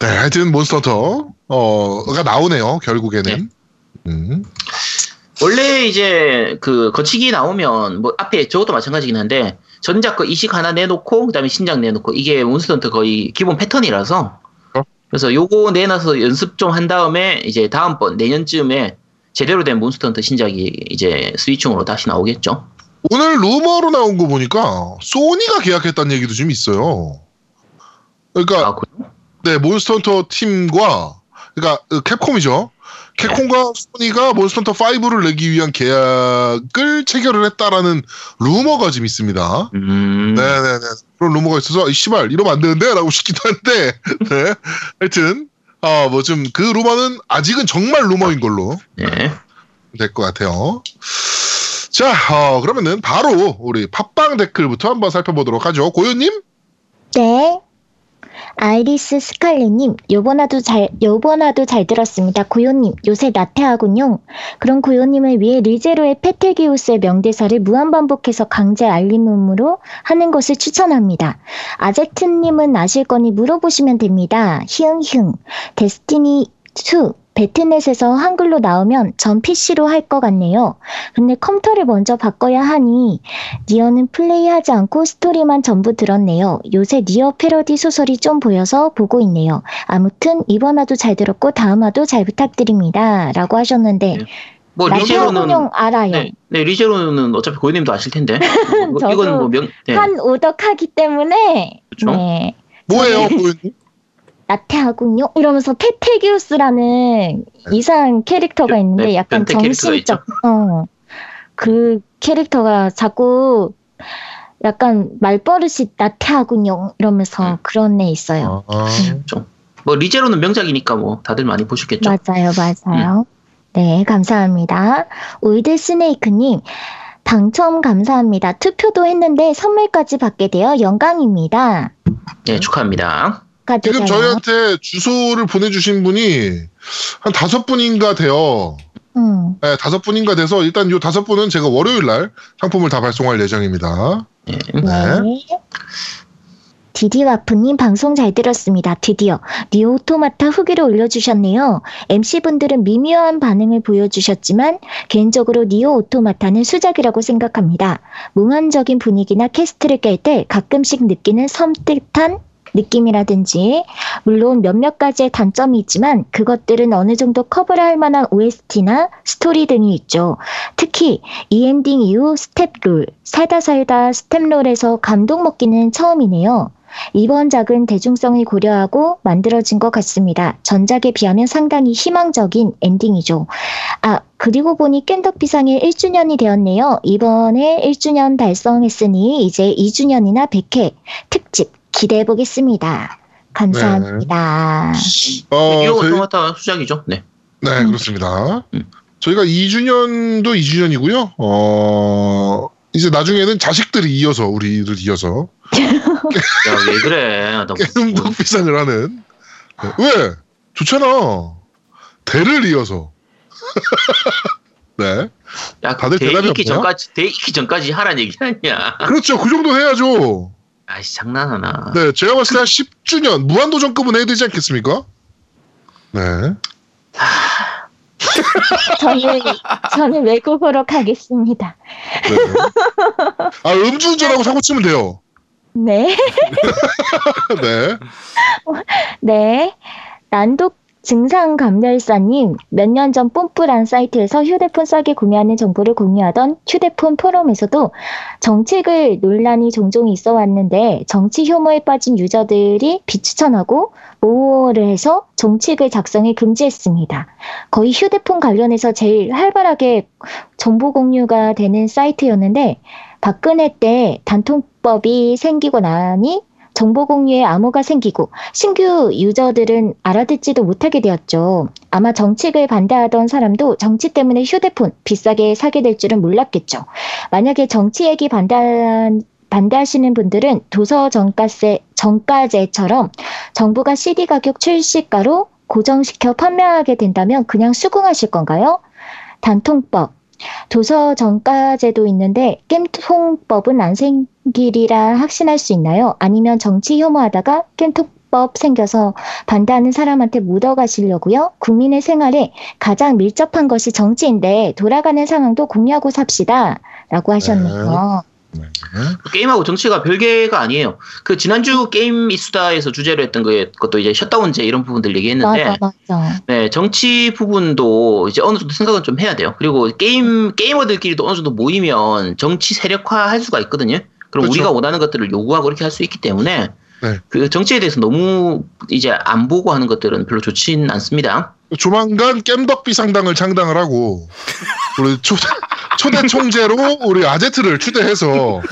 네, 하여튼 몬스터헌터, 어, 가 나오네요, 결국에는. 음. 원래 이제 그 거치기 나오면 뭐 앞에 저것도 마찬가지긴 한데 전작 거 이식 하나 내놓고 그다음에 신작 내놓고 이게 몬스터헌터 거의 기본 패턴이라서 어? 그래서 요거 내놔서 연습 좀 한 다음에 이제 다음번 내년쯤에 제대로 된 몬스터헌터 신작이 이제 스위치용으로 다시 나오겠죠. 오늘 루머로 나온 거 보니까 소니가 계약했다는 얘기도 좀 있어요. 그러니까 아? 네, 몬스터 헌터 팀과 그러니까 그 캡콤이죠. 캡콤과 소니가 몬스터 헌터 5를 내기 위한 계약을 체결을 했다라는 루머가 좀 있습니다. 음. 네네네. 그런 루머가 있어서, 이 씨발, 이러면 안 되는데? 라고 싶기도 한데, *laughs* 네. 하여튼, 어, 뭐 좀, 그 루머는 아직은 정말 루머인 걸로 네. 될것 같아요. 자, 어, 그러면은 바로 우리 팟빵 댓글부터 한번 살펴보도록 하죠. 고요님? 네. 아이리스 스칼렛님, 요번화도 잘, 요번화도 잘 들었습니다. 고요님, 요새 나태하군요. 그럼 고요님을 위해 리제로의 페텔기우스의 명대사를 무한반복해서 강제 알림음으로 하는 것을 추천합니다. 아제트님은 아실 거니 물어보시면 됩니다. 히응히응. 데스티니 2. 배틀넷에서 한글로 나오면 전 PC로 할 것 같네요. 근데 컴퓨터를 먼저 바꿔야 하니 니어는 플레이하지 않고 스토리만 전부 들었네요. 요새 니어 패러디 소설이 좀 보여서 보고 있네요. 아무튼 이번 화도 잘 들었고 다음 화도 잘 부탁드립니다. 라고 하셨는데 네. 뭐 리제로는 알아요. 네, 네, 리제로는 어차피 고객님도 아실 텐데. 뭐, *laughs* 저도 이건 뭐 명, 네. 한 오덕하기 때문에 그쵸? 네. 뭐예요, 고요님? 나태하군요. 이러면서 페테기우스라는 이상한 캐릭터가 네, 있는데 네, 약간 정신적 어. 그 캐릭터가 자꾸 약간 말버릇이 나태하군요. 이러면서 음. 그런 애 있어요. 아, 뭐 리제로는 명작이니까 뭐 다들 많이 보셨겠죠. 맞아요, 맞아요. 네, 감사합니다. 울드 스네이크님, 당첨 감사합니다. 투표도 했는데 선물까지 받게 되어 영광입니다. 네, 축하합니다. 지금 축하드려요. 저희한테 주소를 보내주신 분이 한 다섯 분인가 돼요. 음, 네, 다섯 분인가 돼서 일단 요 다섯 분은 제가 월요일 날 상품을 다 발송할 예정입니다. 네. 네. 디디와프님 방송 잘 들었습니다. 드디어 니오 오토마타 후기를 올려주셨네요. MC분들은 미묘한 반응을 보여주셨지만 개인적으로 니오 오토마타는 수작이라고 생각합니다. 몽환적인 분위기나 퀘스트를 깰 때 가끔씩 느끼는 섬뜩한 느낌이라든지 물론 몇몇 가지의 단점이 있지만 그것들은 어느 정도 커버를 할 만한 OST나 스토리 등이 있죠. 특히 이 엔딩 이후 staff roll, 살다 살다 staff roll에서 감동 먹기는 처음이네요. 이번 작은 대중성을 고려하고 만들어진 것 같습니다. 전작에 비하면 상당히 희망적인 엔딩이죠. 아, 그리고 보니 깬덕비상이 1주년이 되었네요. 이번에 1주년 달성했으니 이제 2주년이나 100회 특집 기대해 보겠습니다. 감사합니다. 어, 이거 저희- 오토마타 수작이죠. 네. 네, 그렇습니다. 음. 저희가 2주년도 2주년이고요. 어, 이제 나중에는 자식들이 이어서, 우리를 이어서 *laughs* 야, 왜 그래? 나 깻덕 비상을 하는. 네. 왜? 좋잖아. 대를 이어서. *laughs* 네. 야, 다들 대 대답이 익기 없나요? 전까지 대 익기 전까지 하란 얘기 아니야? 그렇죠. 그 정도 해야죠. 아이씨 장난하나? 네, 제가 봤을 때 한 10주년, 무한도전급은 해야 되지 않겠습니까? 네. *laughs* 저는, 저는 외국어로 가겠습니다. 네. 아, 음주운전하고 사고 치면 돼요. 네. *laughs* 네. 네. 난독 증상 감별사님, 몇 년 전 뽐뿌란 사이트에서 휴대폰 싸게 구매하는 정보를 공유하던 휴대폰 포럼에서도 정책을 논란이 종종 있어 왔는데 정치 혐오에 빠진 유저들이 비추천하고 모호를 해서 정책을 작성에 금지했습니다. 거의 휴대폰 관련해서 제일 활발하게 정보 공유가 되는 사이트였는데 박근혜 때 단통법이 생기고 나니 정보 공유에 암호가 생기고 신규 유저들은 알아듣지도 못하게 되었죠. 아마 정책을 반대하던 사람도 정치 때문에 휴대폰 비싸게 사게 될 줄은 몰랐겠죠. 만약에 정치 얘기 반대 반대하시는 분들은 도서 정가세 정가제처럼 정부가 CD 가격 출시가로 고정시켜 판매하게 된다면 그냥 수긍하실 건가요? 단통법 도서 정가 제도 있는데 겜통법은 안 생기리라 확신할 수 있나요? 아니면 정치 혐오하다가 겜통법 생겨서 반대하는 사람한테 묻어가시려고요? 국민의 생활에 가장 밀접한 것이 정치인데 돌아가는 상황도 공유하고 삽시다. 라고 하셨네요. 네. 게임하고 정치가 별개가 아니에요. 그 지난주 게임 이수다에서 주제로 했던 그 것도 이제 셧다운제 이런 부분들 얘기했는데 맞아, 맞아. 네, 정치 부분도 이제 어느 정도 생각은 좀 해야 돼요. 그리고 게임 게이머들끼리도 어느 정도 모이면 정치 세력화 할 수가 있거든요. 그럼 그렇죠. 우리가 원하는 것들을 요구하고 그렇게 할 수 있기 때문에 네. 그 정치에 대해서 너무 이제 안 보고 하는 것들은 별로 좋진 않습니다. 조만간 깸덕비 상당을 창당을 하고 우리 초, 초대 총재로 우리 아제트를 추대해서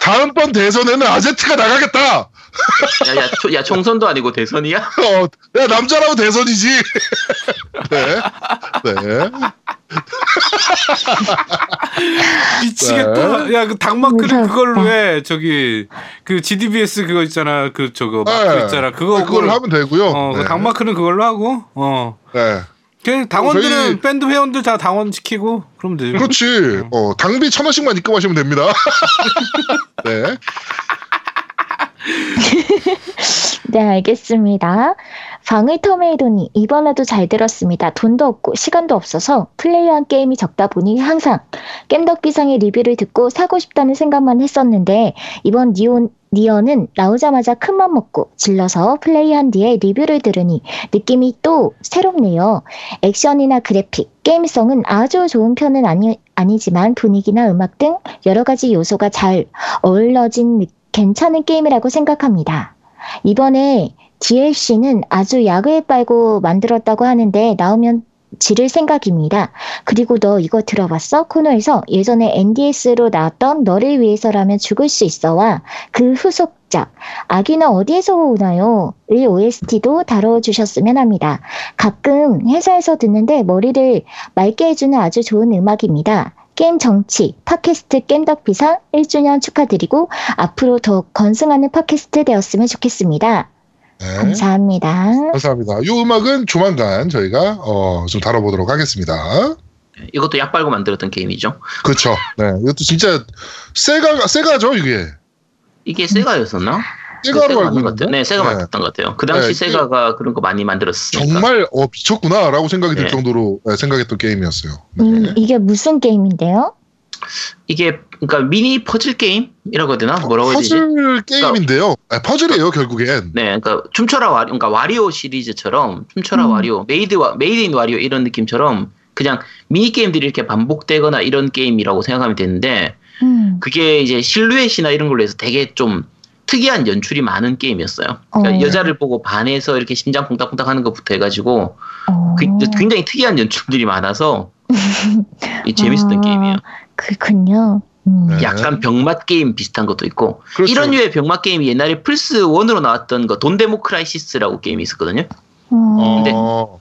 다음번 대선에는 아제트가 나가겠다. 야, 야, 초- 야 총선도 아니고 대선이야? 어, 야 남자라고 대선이지. 네, 네. 미치겠다. 야그 당마크를 무섭다. 그걸 왜 저기 그 GDBS 그거 있잖아. 그 저거 마크 네. 있잖아. 그거 네, 그걸 하면 되고요. 어, 그 네. 당마크는 그걸로 하고 어. 네. 그냥 당원들은 저희- 밴드 회원들 다 당원 시키고 그러면 되죠. 그렇지. 어, 당비 천 원씩만 입금하시면 됩니다. *laughs* 네. 네, 알겠습니다. 방울토메이도니 이번에도 잘 들었습니다. 돈도 없고 시간도 없어서 플레이한 게임이 적다 보니 항상 겜덕비상의 리뷰를 듣고 사고 싶다는 생각만 했었는데 이번 니온 니어는 나오자마자 큰맘 먹고 질러서 플레이한 뒤에 리뷰를 들으니 느낌이 또 새롭네요. 액션이나 그래픽, 게임성은 아주 좋은 편은 아니, 아니지만 분위기나 음악 등 여러 가지 요소가 잘 어우러진 느- 괜찮은 게임이라고 생각합니다. 이번에 DLC는 아주 약을 빨고 만들었다고 하는데 나오면 지를 생각입니다. 그리고 너 이거 들어봤어? 코너에서 예전에 NDS로 나왔던 너를 위해서라면 죽을 수 있어와 그 후속 작 아기는 어디에서 오나요? 의 OST도 다뤄주셨으면 합니다. 가끔 회사에서 듣는데 머리를 맑게 해주는 아주 좋은 음악입니다. 게임 정치, 팟캐스트 겜덕 비상 1주년 축하드리고 앞으로 더 건승하는 팟캐스트 되었으면 좋겠습니다. 네. 감사합니다. 감사합니다. 이 음악은 조만간 저희가 어, 좀 다뤄보도록 하겠습니다. 이것도 약 빨고 만들었던 게임이죠. 그렇죠. 네, 이것도 진짜 세가 세가죠 이게. 이게 세가였었나? 세가로 알고 맞는 것 같아요. 있는데 네, 세가 네. 맞던 것 같아요. 그 당시 네, 세가가 그런 거 많이 만들었으니까. 정말 어 미쳤구나라고 생각이 들 네. 정도로 네, 생각했던 게임이었어요. 네. 음, 이게 무슨 게임인데요? 이게 그러니까 미니 퍼즐 게임이라고 해야 되나? 뭐라고 해야 되지? 퍼즐 게임인데요. 네, 퍼즐이에요 결국엔. 네, 그러니까 춤춰라 와리, 그러니까 와리오 시리즈처럼 춤춰라 음. 와리오, 메이드 와 메이드 인 와리오 이런 느낌처럼 그냥 미니 게임들이 이렇게 반복되거나 이런 게임이라고 생각하면 되는데 음. 그게 이제 실루엣이나 이런 걸로 해서 되게 좀 특이한 연출이 많은 게임이었어요. 그러니까 어. 여자를 보고 반해서 이렇게 심장 콩닥콩닥 하는 것부터 해가지고 어. 그- 굉장히 특이한 연출들이 많아서 *laughs* 이 재밌었던 아, 게임이에요. 그렇군요. 음. 네. 약간 병맛 게임 비슷한 것도 있고 그렇죠. 이런 류의 병맛 게임이 옛날에 플스 1으로 나왔던 거 돈데모크라이시스라고 게임이 있었거든요. 음. 어, 어,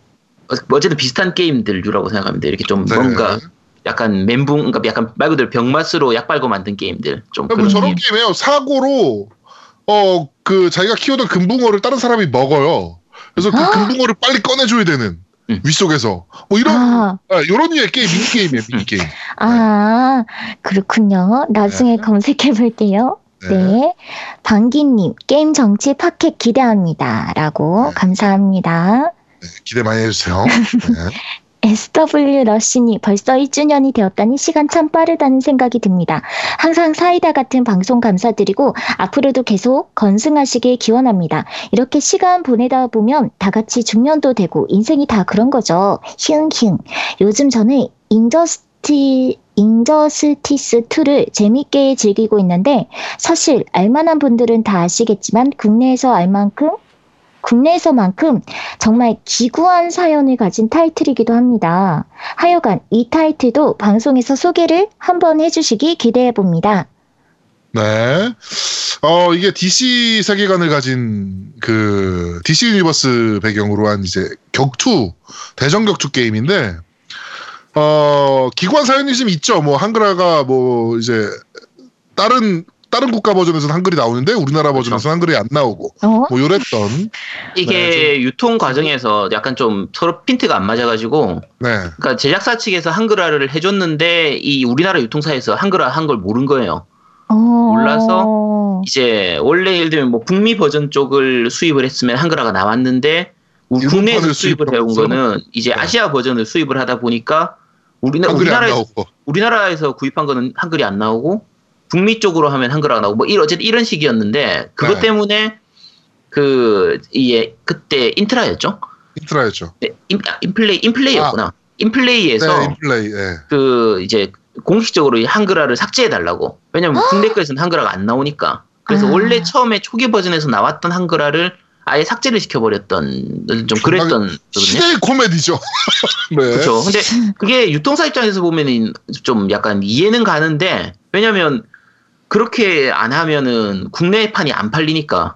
어쨌든 비슷한 게임들류라고 생각하면 돼. 이렇게 좀 네. 뭔가 약간 멘붕, 그러니까 약간 말 그대로 병맛으로 약 빨고 만든 게임들. 좀뭐 그런 저런 게임. 게임 이에요. 사고로 어 그 자기가 키우던 금붕어를 다른 사람이 먹어요. 그래서 그 아. 금붕어를 빨리 꺼내줘야 되는 음. 위 속에서 뭐 이런 아, 아, 이런 류의 게임 미니 게임이에요 미니 게임. 아, 그렇군요. 나중에 네. 검색해 볼게요. 네. 방기님, 게임 정치 파켓 기대합니다. 라고, 네. 감사합니다. 네, 기대 많이 해주세요. *laughs* 네. SW 러시니 벌써 1주년이 되었다니 시간 참 빠르다는 생각이 듭니다. 항상 사이다 같은 방송 감사드리고 앞으로도 계속 건승하시길 기원합니다. 이렇게 시간 보내다 보면 다 같이 중년도 되고 인생이 다 그런 거죠. 흉흉. 요즘 저는 인저스티 인저스티스 2를 재밌게 즐기고 있는데 사실 알만한 분들은 다 아시겠지만 국내에서 알만큼 국내에서만큼 정말 기구한 사연을 가진 타이틀이기도 합니다. 하여간 이 타이틀도 방송에서 소개를 한번 해주시기 기대해 봅니다. 네. 어, 이게 DC 세계관을 가진 그 DC 유니버스 배경으로 한 이제 격투, 대전 격투 게임인데, 어, 기구한 사연이 좀 있죠. 뭐, 한글화가 뭐, 이제, 다른, 다른 국가 버전에서는 한글이 나오는데, 우리나라 그렇죠. 버전에서는 한글이 안 나오고, 어? 뭐, 요랬던, 이게 네, 유통 과정에서 약간 좀 서로 핀트가 안 맞아가지고, 네. 그러니까 제작사 측에서 한글화를 해줬는데 이 우리나라 유통사에서 한글화 한 걸 모른 거예요. 어... 몰라서 이제 원래 예를 들면 뭐 북미 버전 쪽을 수입을 했으면 한글화가 나왔는데 국내에서 수입을 해온? 거는 이제 네. 아시아 버전을 수입을 하다 보니까 우리나, 우리나라에서. 우리나라에서 구입한 거는 한글이 안 나오고 북미 쪽으로 하면 한글화가 나오고 뭐 이런 어쨌든 이런 식이었는데 그것 네. 때문에 그 이게 그때 인트라였죠? 힌트라였죠. 네, 인, 아, 인플레이 인플레이였구나. 인플레이에서 네, 인플레이, 네. 그 이제 공식적으로 이 한글화를 삭제해 달라고. 왜냐면 국내 거에서는 한글화가 안 나오니까. 그래서 아. 원래 처음에 초기 버전에서 나왔던 한글화를 아예 삭제를 시켜버렸던 좀 그랬던. 희대의 코미디죠. *laughs* 네. 그렇죠. 근데 그게 유통사 입장에서 보면은 좀 약간 이해는 가는데 왜냐면 그렇게 안 하면은 국내판이 안 팔리니까.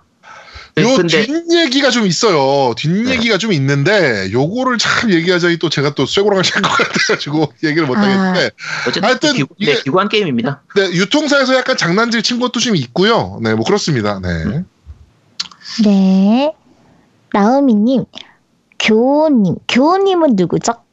요 근데 뒷얘기가 좀 있어요. 뒷얘기가 좀 있는데 요거를 참 얘기하자니 또 제가 또 쇠고랑을 찰것 같아가지고 *laughs* 얘기를 못 아. 하겠는데 어쨌든 하여튼 기, 이게- 네, 기관 게임입니다. 네, 유통사에서 약간 장난질 친 것도 좀 있고요. 네, 뭐 그렇습니다. 네. 네. 나우미님, 교호님, 교호님은 누구죠?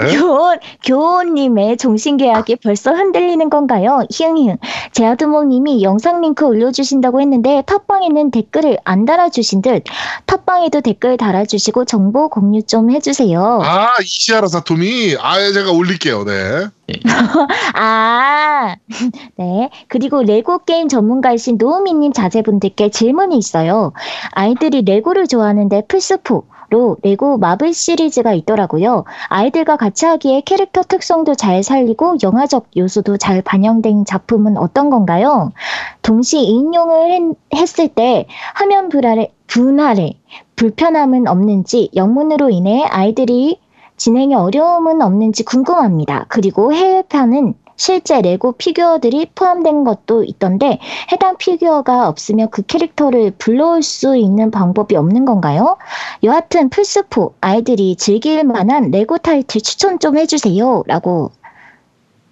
네. *laughs* 교원, 교원님의 종신계약이 벌써 흔들리는 건가요? 히응히응. 제아두목님이 영상 링크 올려주신다고 했는데 팟빵에는 댓글을 안 달아주신 듯 팟빵에도 댓글 달아주시고 정보 공유 좀 해주세요. 아 이시아라 사토미, 아 제가 올릴게요. 네. *laughs* 아, *laughs* 네. 그리고 레고 게임 전문가이신 노우미님 자제분들께 질문이 있어요. 아이들이 레고를 좋아하는데 플스4 로 레고 마블 시리즈가 있더라고요. 아이들과 같이 하기에 캐릭터 특성도 잘 살리고 영화적 요소도 잘 반영된 작품은 어떤 건가요? 동시 인용을 했, 을 때 화면 불화를, 분할에 불편함은 없는지 영문으로 인해 아이들이 진행에 어려움은 없는지 궁금합니다. 그리고 해외판은 실제 레고 피규어들이 포함된 것도 있던데 해당 피규어가 없으면 그 캐릭터를 불러올 수 있는 방법이 없는 건가요? 여하튼 플스4 아이들이 즐길 만한 레고 타이틀 추천 좀 해주세요. 라고.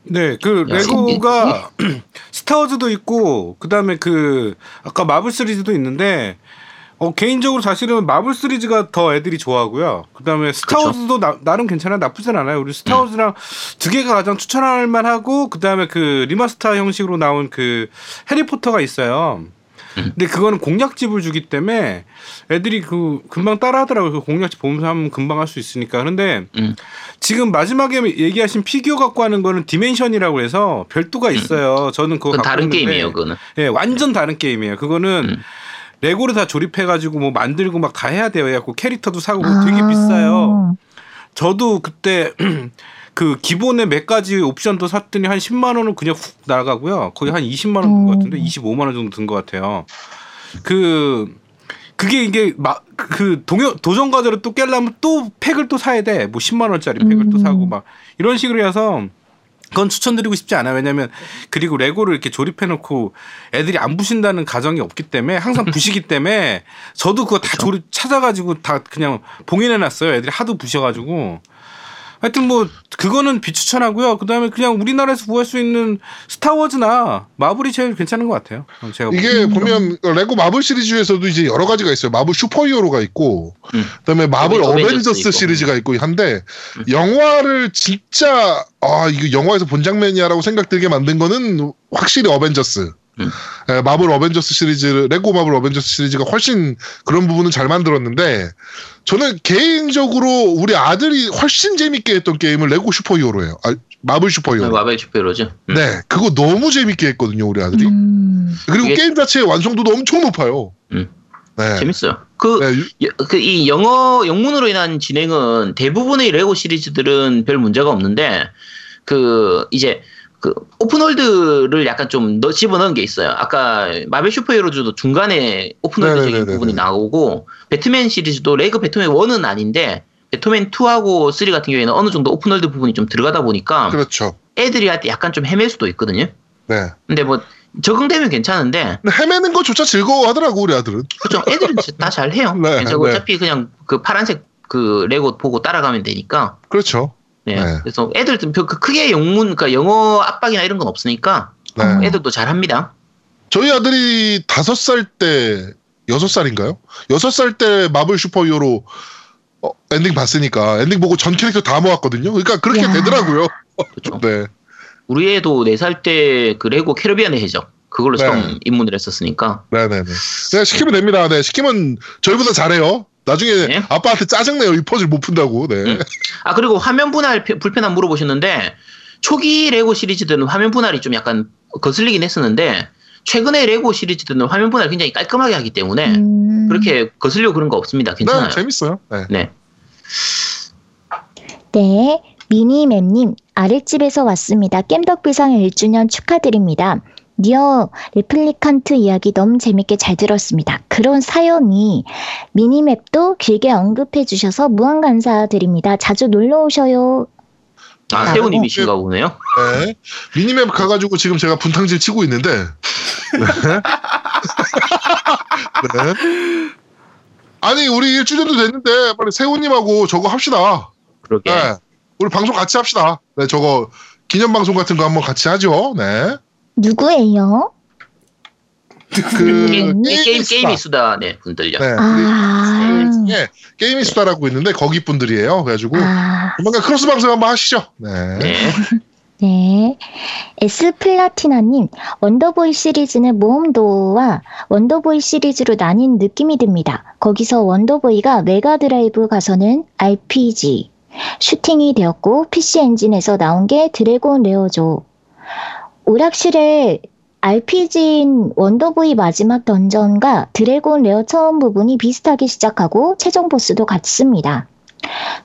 네, 그 야, 레고가 *clears throat* 스타워즈도 있고 그다음에 그 아까 마블 시리즈도 있는데 어 개인적으로 사실은 마블 시리즈가 더 애들이 좋아하고요. 그다음에 스타워즈도 나, 나름 괜찮아 나쁘진 않아요. 우리 스타워즈랑 두 개가 가장 추천할 만하고 그다음에 그 remaster 형식으로 나온 그 해리포터가 있어요. 근데 그거는 공략집을 주기 때문에 애들이 그 금방 따라하더라고요. 그 공략집 보면서 하면 금방 할 수 있으니까. 그런데 음. 지금 마지막에 얘기하신 피규어 갖고 하는 거는 디멘션이라고 해서 별도가 있어요. 저는 그거 그건 갖고 다른 게임이에요, 그거는. 예, 완전 다른 게임이에요. 그거는 음. 레고를 다 조립해가지고 뭐 만들고 막 다 해야 돼요. 그래갖고 캐릭터도 사고 아. 되게 비싸요. 저도 그때 *clears throat* 그 기본에 몇 가지 옵션도 샀더니 한 10만 원은 그냥 훅 나가고요. 거의 한 20만 원 든 것 같은데 음. 25만 원 정도 든 것 같아요. 그 그게 이게 막 그 동요 도전 과제를 또 깨려면 또 팩을 또 사야 돼. 뭐 10만 원짜리 팩을 또 음. 사고 막 이런 식으로 해서 그건 추천드리고 싶지 않아요. 왜냐면 그리고 레고를 이렇게 조립해 놓고 애들이 안 부신다는 가정이 없기 때문에 항상 부시기 *laughs* 때문에 저도 그거 다 조립 찾아가지고 다 그냥 봉인해 놨어요. 애들이 하도 부셔가지고. 하여튼 뭐 그거는 비추천하고요. 그다음에 그냥 우리나라에서 구할 수 있는 스타워즈나 마블이 제일 괜찮은 것 같아요. 제가 이게 보면 레고 마블 시리즈에서도 이제 여러 가지가 있어요. 마블 슈퍼히어로가 있고, 음. 그다음에 마블 어벤져스 어벤져스 있고. 시리즈가 있고 한데 음. 영화를 진짜 아 이거 영화에서 본 장면이야라고 생각들게 만든 거는 확실히 어벤져스. 음. 예, 마블 어벤져스 시리즈, 레고 마블 어벤져스 시리즈가 훨씬 그런 부분은 잘 만들었는데 저는 개인적으로 우리 아들이 훨씬 재밌게 했던 게임은 레고 슈퍼 히어로예요. 아, 마블 슈퍼 히어로. 마벨 슈퍼 히어로죠. 음. 네, 그거 너무 재밌게 했거든요, 우리 아들이. 음. 그리고 이게- 게임 자체의 완성도도 엄청 높아요. 음. 네. 재밌어요. 그 네, 유- 그이 영어 영문으로 인한 진행은 대부분의 레고 시리즈들은 별 문제가 없는데 그 이제 그 open world를 약간 좀 넣, 집어넣은 게 있어요. 아까 마벨 슈퍼히어로즈도 중간에 open world적인 네네네네네. 부분이 나오고 배트맨 시리즈도 레고 배트맨 1은 아닌데 배트맨 2하고 3 같은 경우에는 어느 정도 open world 부분이 좀 들어가다 보니까 그렇죠. 애들이 할 때 약간 좀 헤맬 수도 있거든요. 네. 근데 뭐 적응되면 괜찮은데 헤매는 것조차 즐거워하더라고 우리 아들은. 그렇죠. 애들은 다 잘해요. *laughs* 네, 네. 어차피 그냥 그 파란색 그 레고 보고 따라가면 되니까. 그렇죠. 네. 네. 그래서 애들도 별- 그 크게 영문, 그러니까 영어 압박이나 이런 건 없으니까 네. 애들도 잘 합니다. 저희 아들이 다섯 살 때, 여섯 살인가요? 여섯 살 때 마블 슈퍼히어로 어, 엔딩 봤으니까 엔딩 보고 전 캐릭터 다 모았거든요. 그러니까 그렇게 야. 되더라고요. 그렇죠. *laughs* 네. 우리 애도 4살 때 그 레고 캐리비안의 해적 그걸로 네. 처음 입문을 했었으니까. 네네네. 네, 시키면 됩니다. 네, 시키면 저희보다 잘해요. 나중에 네. 아빠한테 짜증내요. 이 퍼즐 못 푼다고. 네. 음. 아 그리고 화면 분할 피- 불편함 물어보셨는데 초기 레고 시리즈들은 화면 분할이 좀 약간 거슬리긴 했었는데 최근에 레고 시리즈들은 화면 분할 굉장히 깔끔하게 하기 때문에 음. 그렇게 거슬려 그런 거 없습니다. 괜찮아요. 네, 재밌어요. 네. 네. 네, 미니맵님 아랫집에서 왔습니다. 겜덕비상 1주년 축하드립니다. 니어 레플리칸트 이야기 너무 재밌게 잘 들었습니다. 그런 사연이 미니맵도 길게 언급해 주셔서 무한 감사드립니다. 자주 놀러 오셔요. 아 아, 세훈님이신가 보네요. 네. 미니맵 가가지고 지금 제가 분탕질 치고 있는데. 네. 네. 아니, 우리 1주년도 됐는데, 빨리 세훈님하고 저거 합시다. 그러게. 네. 우리 방송 같이 합시다. 네, 저거 기념방송 같은 거 한번 같이 하죠. 네. 누구예요? 그, 게임, 게임이 게임, 수다. 게임이 수다, 네, 분들요. 네. 아, 예, 게임이 수다라고 있는데, 거기 분들이에요. 그래가지고, 아, 조만간 크로스 방송 한번 하시죠. 네. 네. *laughs* 네. 에스플라티나님, 원더보이 시리즈는 모험도와 원더보이 시리즈로 나뉜 느낌이 듭니다. 거기서 원더보이가 메가드라이브 가서는 RPG, 슈팅이 되었고, PC 엔진에서 나온 게 드래곤 레어죠. 오락실에 RPG인 원더보이 마지막 던전과 드래곤 레어 처음 부분이 비슷하게 시작하고, 최종 보스도 같습니다.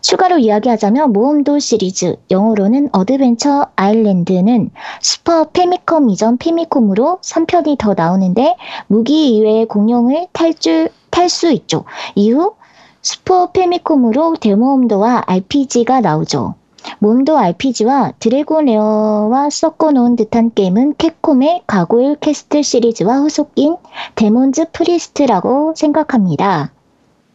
추가로 이야기하자면 모험도 시리즈, 영어로는 Adventure Island는 슈퍼 패미컴 이전 패미컴으로 3편이 더 나오는데 무기 이외의 공룡을 탈줄 탈 수 있죠. 이후 슈퍼 패미컴으로 대모험도와 RPG가 나오죠. 모험도 RPG와 드래곤 레어와 섞어놓은 듯한 게임은 캡콤의 Gargoyle's Quest 시리즈와 후속인 Demon's Crest라고 생각합니다.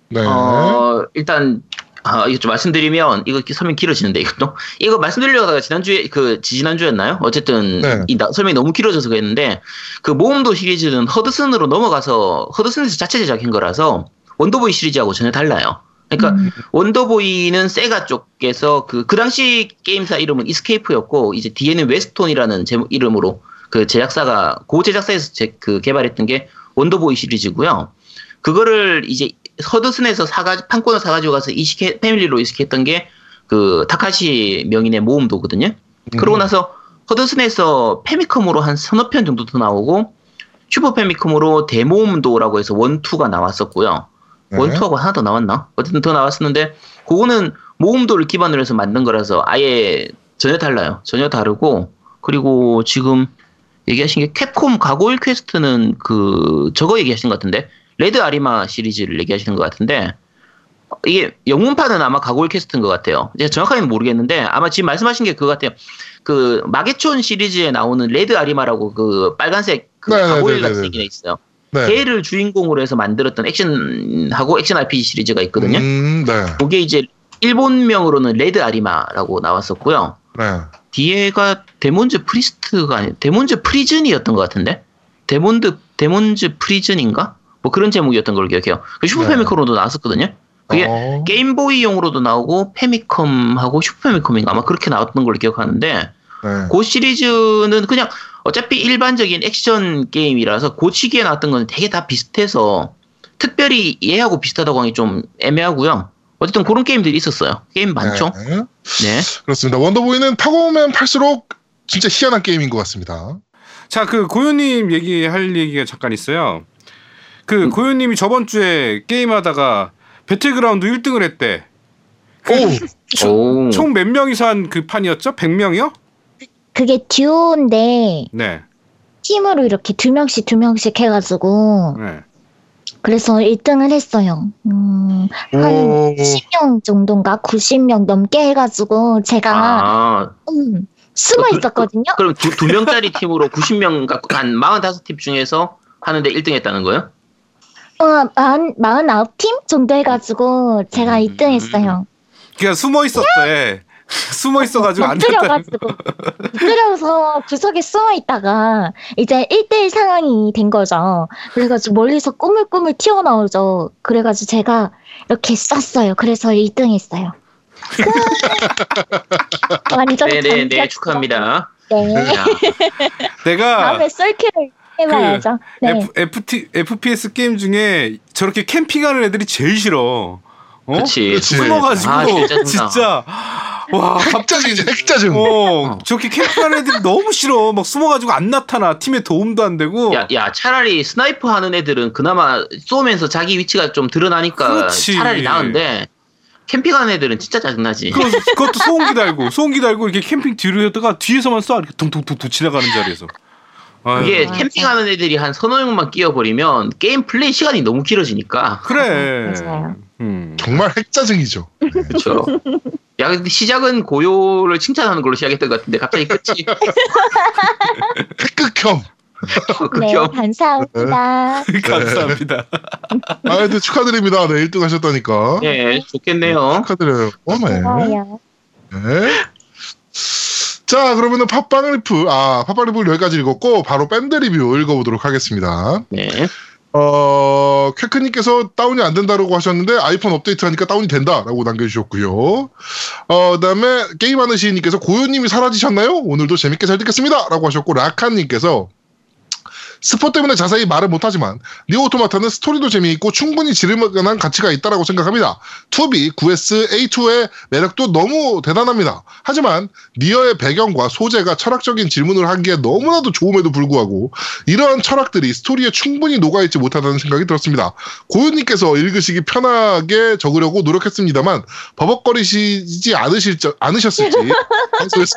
네. 어, 일단, 아, 이거 좀 말씀드리면, 이거 설명 길어지는데, 이것도. 이거 말씀드리려다가 지난주에, 그, 지지난주였나요? 어쨌든, 네. 이 나- 설명이 너무 길어져서 그랬는데, 그 모험도 시리즈는 허드슨으로 넘어가서, 허드슨에서 자체 제작한 거라서, 원더보이 시리즈하고 전혀 달라요. 그러니까, 음. 원더보이는 세가 쪽에서 그, 그 당시 게임사 이름은 이스케이프였고, 이제 뒤에는 웨스톤이라는 제목, 이름으로 그 제작사가, 고 제작사에서 제, 그 개발했던 게 Wonder Boy 시리즈고요. 그거를 이제 허드슨에서 사가 판권을 사가지고 가서 이식해 패밀리로 이식했던 게 그 타카시 명인의 모험도거든요. 그러고 나서 허드슨에서 패미컴으로 한 서너 편 정도 더 나오고 슈퍼 패미컴으로 대모험도라고 해서 one two가 나왔었고요. 네. one two하고 하나 더 나왔나? 어쨌든 더 나왔었는데 그거는 모험도를 기반으로 해서 만든 거라서 아예 전혀 달라요. 전혀 다르고 그리고 지금 얘기하신 게 캡콤 Gargoyle's Quest는 그 저거 얘기하신 것 같은데 Red Arremer 시리즈를 얘기하시는 것 같은데 이게 영문판은 아마 Gargoyle's Quest인 것 같아요. 제가 정확하게는 모르겠는데 아마 지금 말씀하신 게 그거 같아요. 그 마계촌 시리즈에 나오는 Red Arremer라고 그 빨간색 그 네네네네네. 가고일 같은 얘기가 있어요. 네. 걔를 주인공으로 해서 만들었던 액션하고 액션 RPG 시리즈가 있거든요. 음, 네. 그게 이제 일본명으로는 Red Arremer라고 나왔었고요. 네. 뒤에가 Demon's Crest가 아니 Demon's Prison이었던 것 같은데 Demon Demon's Prison인가 뭐 그런 제목이었던 걸로 기억해요. 그 슈퍼 네. 패미컴으로도 나왔었거든요. 그게 어, 게임보이용으로도 나오고 패미컴하고 슈퍼 패미컴인가 아마 그렇게 나왔던 걸로 기억하는데 네. 그 시리즈는 그냥 어차피 일반적인 액션 게임이라서 그 시기에 나왔던 건 되게 다 비슷해서 특별히 얘하고 비슷하다고 하기 좀 애매하고요. 어쨌든 그런 게임들이 있었어요. 게임 많죠? 네. 네. 그렇습니다. Wonder Boy는 파고면 팔수록 진짜 희한한 게임인 것 같습니다. 자, 그 고요님 얘기할 얘기가 잠깐 있어요. 그 고요님이 저번 주에 게임하다가 배틀그라운드 1등을 했대. 오, 오. 총 몇 명이서 한 그 판이었죠? 100명이요? 그게 듀오인데 네. 팀으로 이렇게 두 명씩 두 명씩 해가지고 네. 그래서 1등을 했어요. 음, 한 오. 10명 정도인가 90명 넘게 해가지고 제가 아, 음, 숨어 그- 있었거든요. 그 럼 두, 두 명짜리 팀으로 90명 갖고 한 45팀 중에서 하는데 1등 했다는 거예요? 어, 마흔, 49팀 정도 해가지고 제가 음. 1등 했어요. 그냥 숨어 있었대. *laughs* 숨어 있어가지고 안. 엎드려가지고 엎드려서 구석에 숨어 있다가 이제 1대1 상황이 된 거죠. 그래가지고 멀리서 꾸물꾸물 튀어나오죠. 그래가지고 제가 이렇게 쐈어요. 그래서 1등 했어요. *laughs* 완전 네네네, 감격. 축하합니다. 네. 야, 내가 다음에 썰키를 해봐야죠. 네. F, FT, FPS 게임 중에 저렇게 캠핑하는 애들이 제일 싫어. 어? 그치. 그치. 숨어가지고 아, 진짜 진짜 와 핵짜증이죠, 핵짜증. 어, 저렇게 캠핑하는 애들이 너무 싫어. 막 숨어가지고 안 나타나. 팀에 도움도 안 되고. 야, 야, 차라리 sniper 하는 애들은 그나마 쏘면서 자기 위치가 좀 드러나니까 그렇지. 차라리 나은데 캠핑하는 애들은 진짜 짜증나지. 그거, 그것도 소음기 달고 소음기 달고 이렇게 캠핑 뒤로 했다가 뒤에서만 쏴 이렇게 퉁퉁퉁퉁 지나가는 자리에서. 아유, 이게. 캠핑하는 애들이 한 서너 명만 끼어버리면 게임 플레이 시간이 너무 길어지니까. 그래. 맞아요. 음. 정말 핵짜증이죠. 그렇죠. 야, 근데 시작은 고요를 칭찬하는 걸로 시작했던 것 같은데 갑자기 끝이 *laughs* 핵극혐. 네, 극혐. 감사합니다. *laughs* 감사합니다. 아, 근데 축하드립니다. 네, 1등 하셨다니까. 네, 좋겠네요. 축하드려요. 어메. 좋아요. 네. 자, 그러면은 팟빵 리플, 아, 팟빵 리플 여기까지 읽었고, 바로 밴드 리뷰 읽어보도록 하겠습니다. 네. 어, 쾌크님께서 다운이 안 된다고 하셨는데, 아이폰 업데이트 하니까 다운이 된다라고 남겨주셨고요. 어, 그 다음에 게임하는 시인님께서 고요님이 사라지셨나요? 오늘도 재밌게 잘 듣겠습니다. 라고 하셨고, 라칸님께서 스포 때문에 자세히 말을 못하지만 니어 오토마타는 스토리도 재미있고 충분히 지를만한 가치가 있다라고 생각합니다. 2B, 9S, A2의 매력도 너무 대단합니다. 하지만 니어의 배경과 소재가 철학적인 질문을 하기에 너무나도 좋음에도 불구하고 이러한 철학들이 스토리에 충분히 녹아있지 못하다는 생각이 들었습니다. 고윤님께서 읽으시기 편하게 적으려고 노력했습니다만 버벅거리시지 않으실, 않으셨을지 *laughs* 방송에서.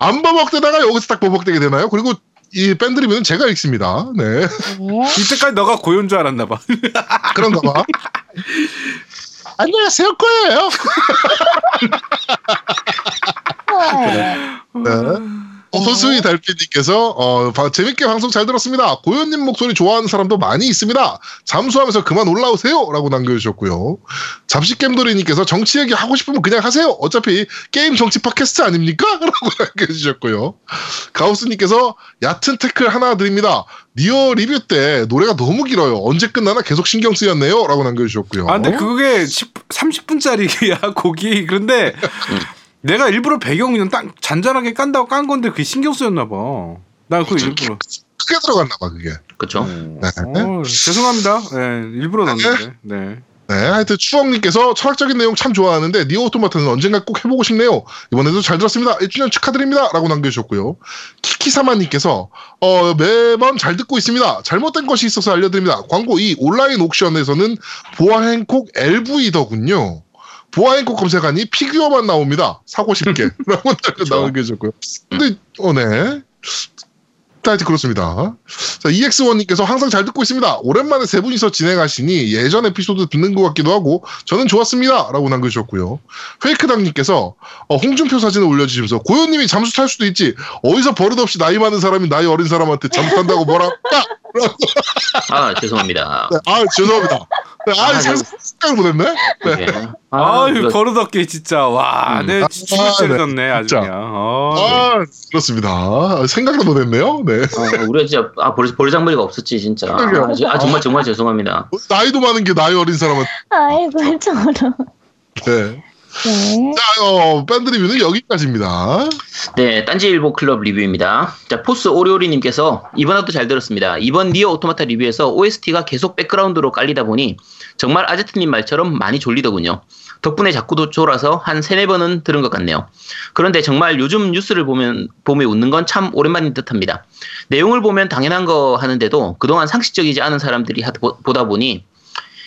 안 버벅대다가 여기서 딱 버벅대게 되나요? 그리고 이 밴드 리뷰는 제가 읽습니다. 네. 네. *laughs* 이때까지 너가 고요인 줄 알았나 봐. *laughs* 그런가 봐. 안녕하세요, 거예요. 네. 네. 어수이 달빛님께서 어, 바- 재밌게 방송 잘 들었습니다. 고현님 목소리 좋아하는 사람도 많이 있습니다. 잠수하면서 그만 올라오세요라고 남겨주셨고요. 잡식겜돌이님께서 정치 얘기 하고 싶으면 그냥 하세요. 어차피 게임 정치 팟캐스트 아닙니까? *laughs* 라고 남겨주셨고요. 가우스님께서 얕은 태클 하나 드립니다. 니어 리뷰 때 노래가 너무 길어요. 언제 끝나나 계속 신경 쓰였네요. 라고 남겨주셨고요. 아, 근데 그게 10, 30분짜리야, *laughs* 곡이. 그런데 내가 일부러 배경 그냥 딱 잔잔하게 깐다고 깐 건데 그게 신경 쓰였나 봐. 난 그거 일부러. 크게 들어갔나 봐 그게. 그렇죠. 네. 어, 죄송합니다. 네, 일부러 넣었는데. 네. 네, 하여튼 추억님께서 철학적인 내용 참 좋아하는데 니오 오토마타는 언젠가 꼭 해보고 싶네요. 이번에도 잘 들었습니다. 1주년 축하드립니다. 라고 남겨주셨고요. 키키사마님께서 어, 매번 잘 듣고 있습니다. 잘못된 것이 있어서 알려드립니다. 광고 이 온라인 옥션에서는 보아 행콕 LV더군요. 보아 행콕 검색하니 피규어만 나옵니다. 사고 싶게. *laughs* 라고 남겨주셨고요. 근데 어, 네. 하여튼 그렇습니다. 자, EX1님께서 항상 잘 듣고 있습니다. 오랜만에 세 분이서 진행하시니 예전 에피소드 듣는 것 같기도 하고 저는 좋았습니다. 라고 남겨주셨고요. 페이크당님께서 어, 홍준표 사진을 올려주시면서 고현님이 잠수 탈 수도 있지. 어디서 버릇없이 나이 많은 사람이 나이 어린 사람한테 잠수 탄다고 뭐라 할까? *laughs* 아 죄송합니다. 네, 아, 죄송합니다. 네, 아, 아, 상상 보냈네? 네. 네. 아, 유 이거- 버릇없게 진짜 와, 음. 내 아, 죽을 찔렸네 아주 진짜. 그냥. 어, 아, 그렇습니다. 생각도 못했네요. 네. 어, 우리가 진짜 아 버리 버리장머리가 없었지 진짜. 아, 지- 아, 정말 정말 죄송합니다. 나이도 많은 게 나이 어린 사람한테. 아이고 저런. 네. 네. 자, 어, 밴드 리뷰는 여기까지입니다. 네, 딴지일보 클럽 리뷰입니다. 자, 포스 오리오리님께서 이번에도 잘 들었습니다. 이번 니어 오토마타 리뷰에서 OST가 계속 백그라운드로 깔리다 보니 정말 아제트님 말처럼 많이 졸리더군요. 덕분에 자꾸 졸아서 한 세네 번은 들은 것 같네요. 그런데 정말 요즘 뉴스를 보면, 보며 웃는 건 참 오랜만인 듯 합니다. 내용을 보면 당연한 거 하는데도 그동안 상식적이지 않은 사람들이 보다 보니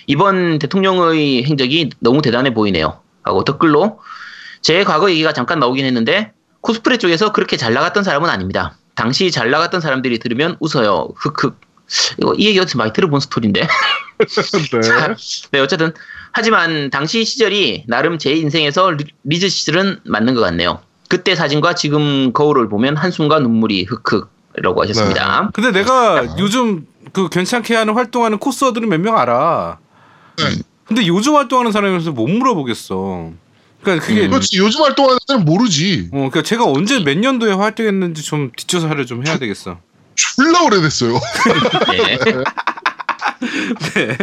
이번 대통령의 행적이 너무 대단해 보이네요. 하고 댓글로 제 과거 얘기가 잠깐 나오긴 했는데 코스프레 쪽에서 그렇게 잘 나갔던 사람은 아닙니다. 당시 잘 나갔던 사람들이 들으면 웃어요. 흑흑. 이거 이 얘기 어디서 많이 들어본 스토리인데. *laughs* 네. 네, 어쨌든 하지만 당시 시절이 나름 제 인생에서 리- 리즈 시절은 맞는 것 같네요. 그때 사진과 지금 거울을 보면 한숨과 눈물이 흑흑이라고 하셨습니다. 근데 내가 요즘 그 괜찮게 하는 활동하는 코스어들은 몇 명 알아. 네. 근데 요즘 활동하는 사람이라서 못 물어보겠어. 그러니까 그게 음. 그렇지. 요즘 활동하는 사람은 모르지. 어, 그러니까 제가 언제 몇 년도에 활동했는지 좀 뒷조사를 좀 해야 되겠어. 졸라 오래됐어요. *laughs* 네. *laughs* 네.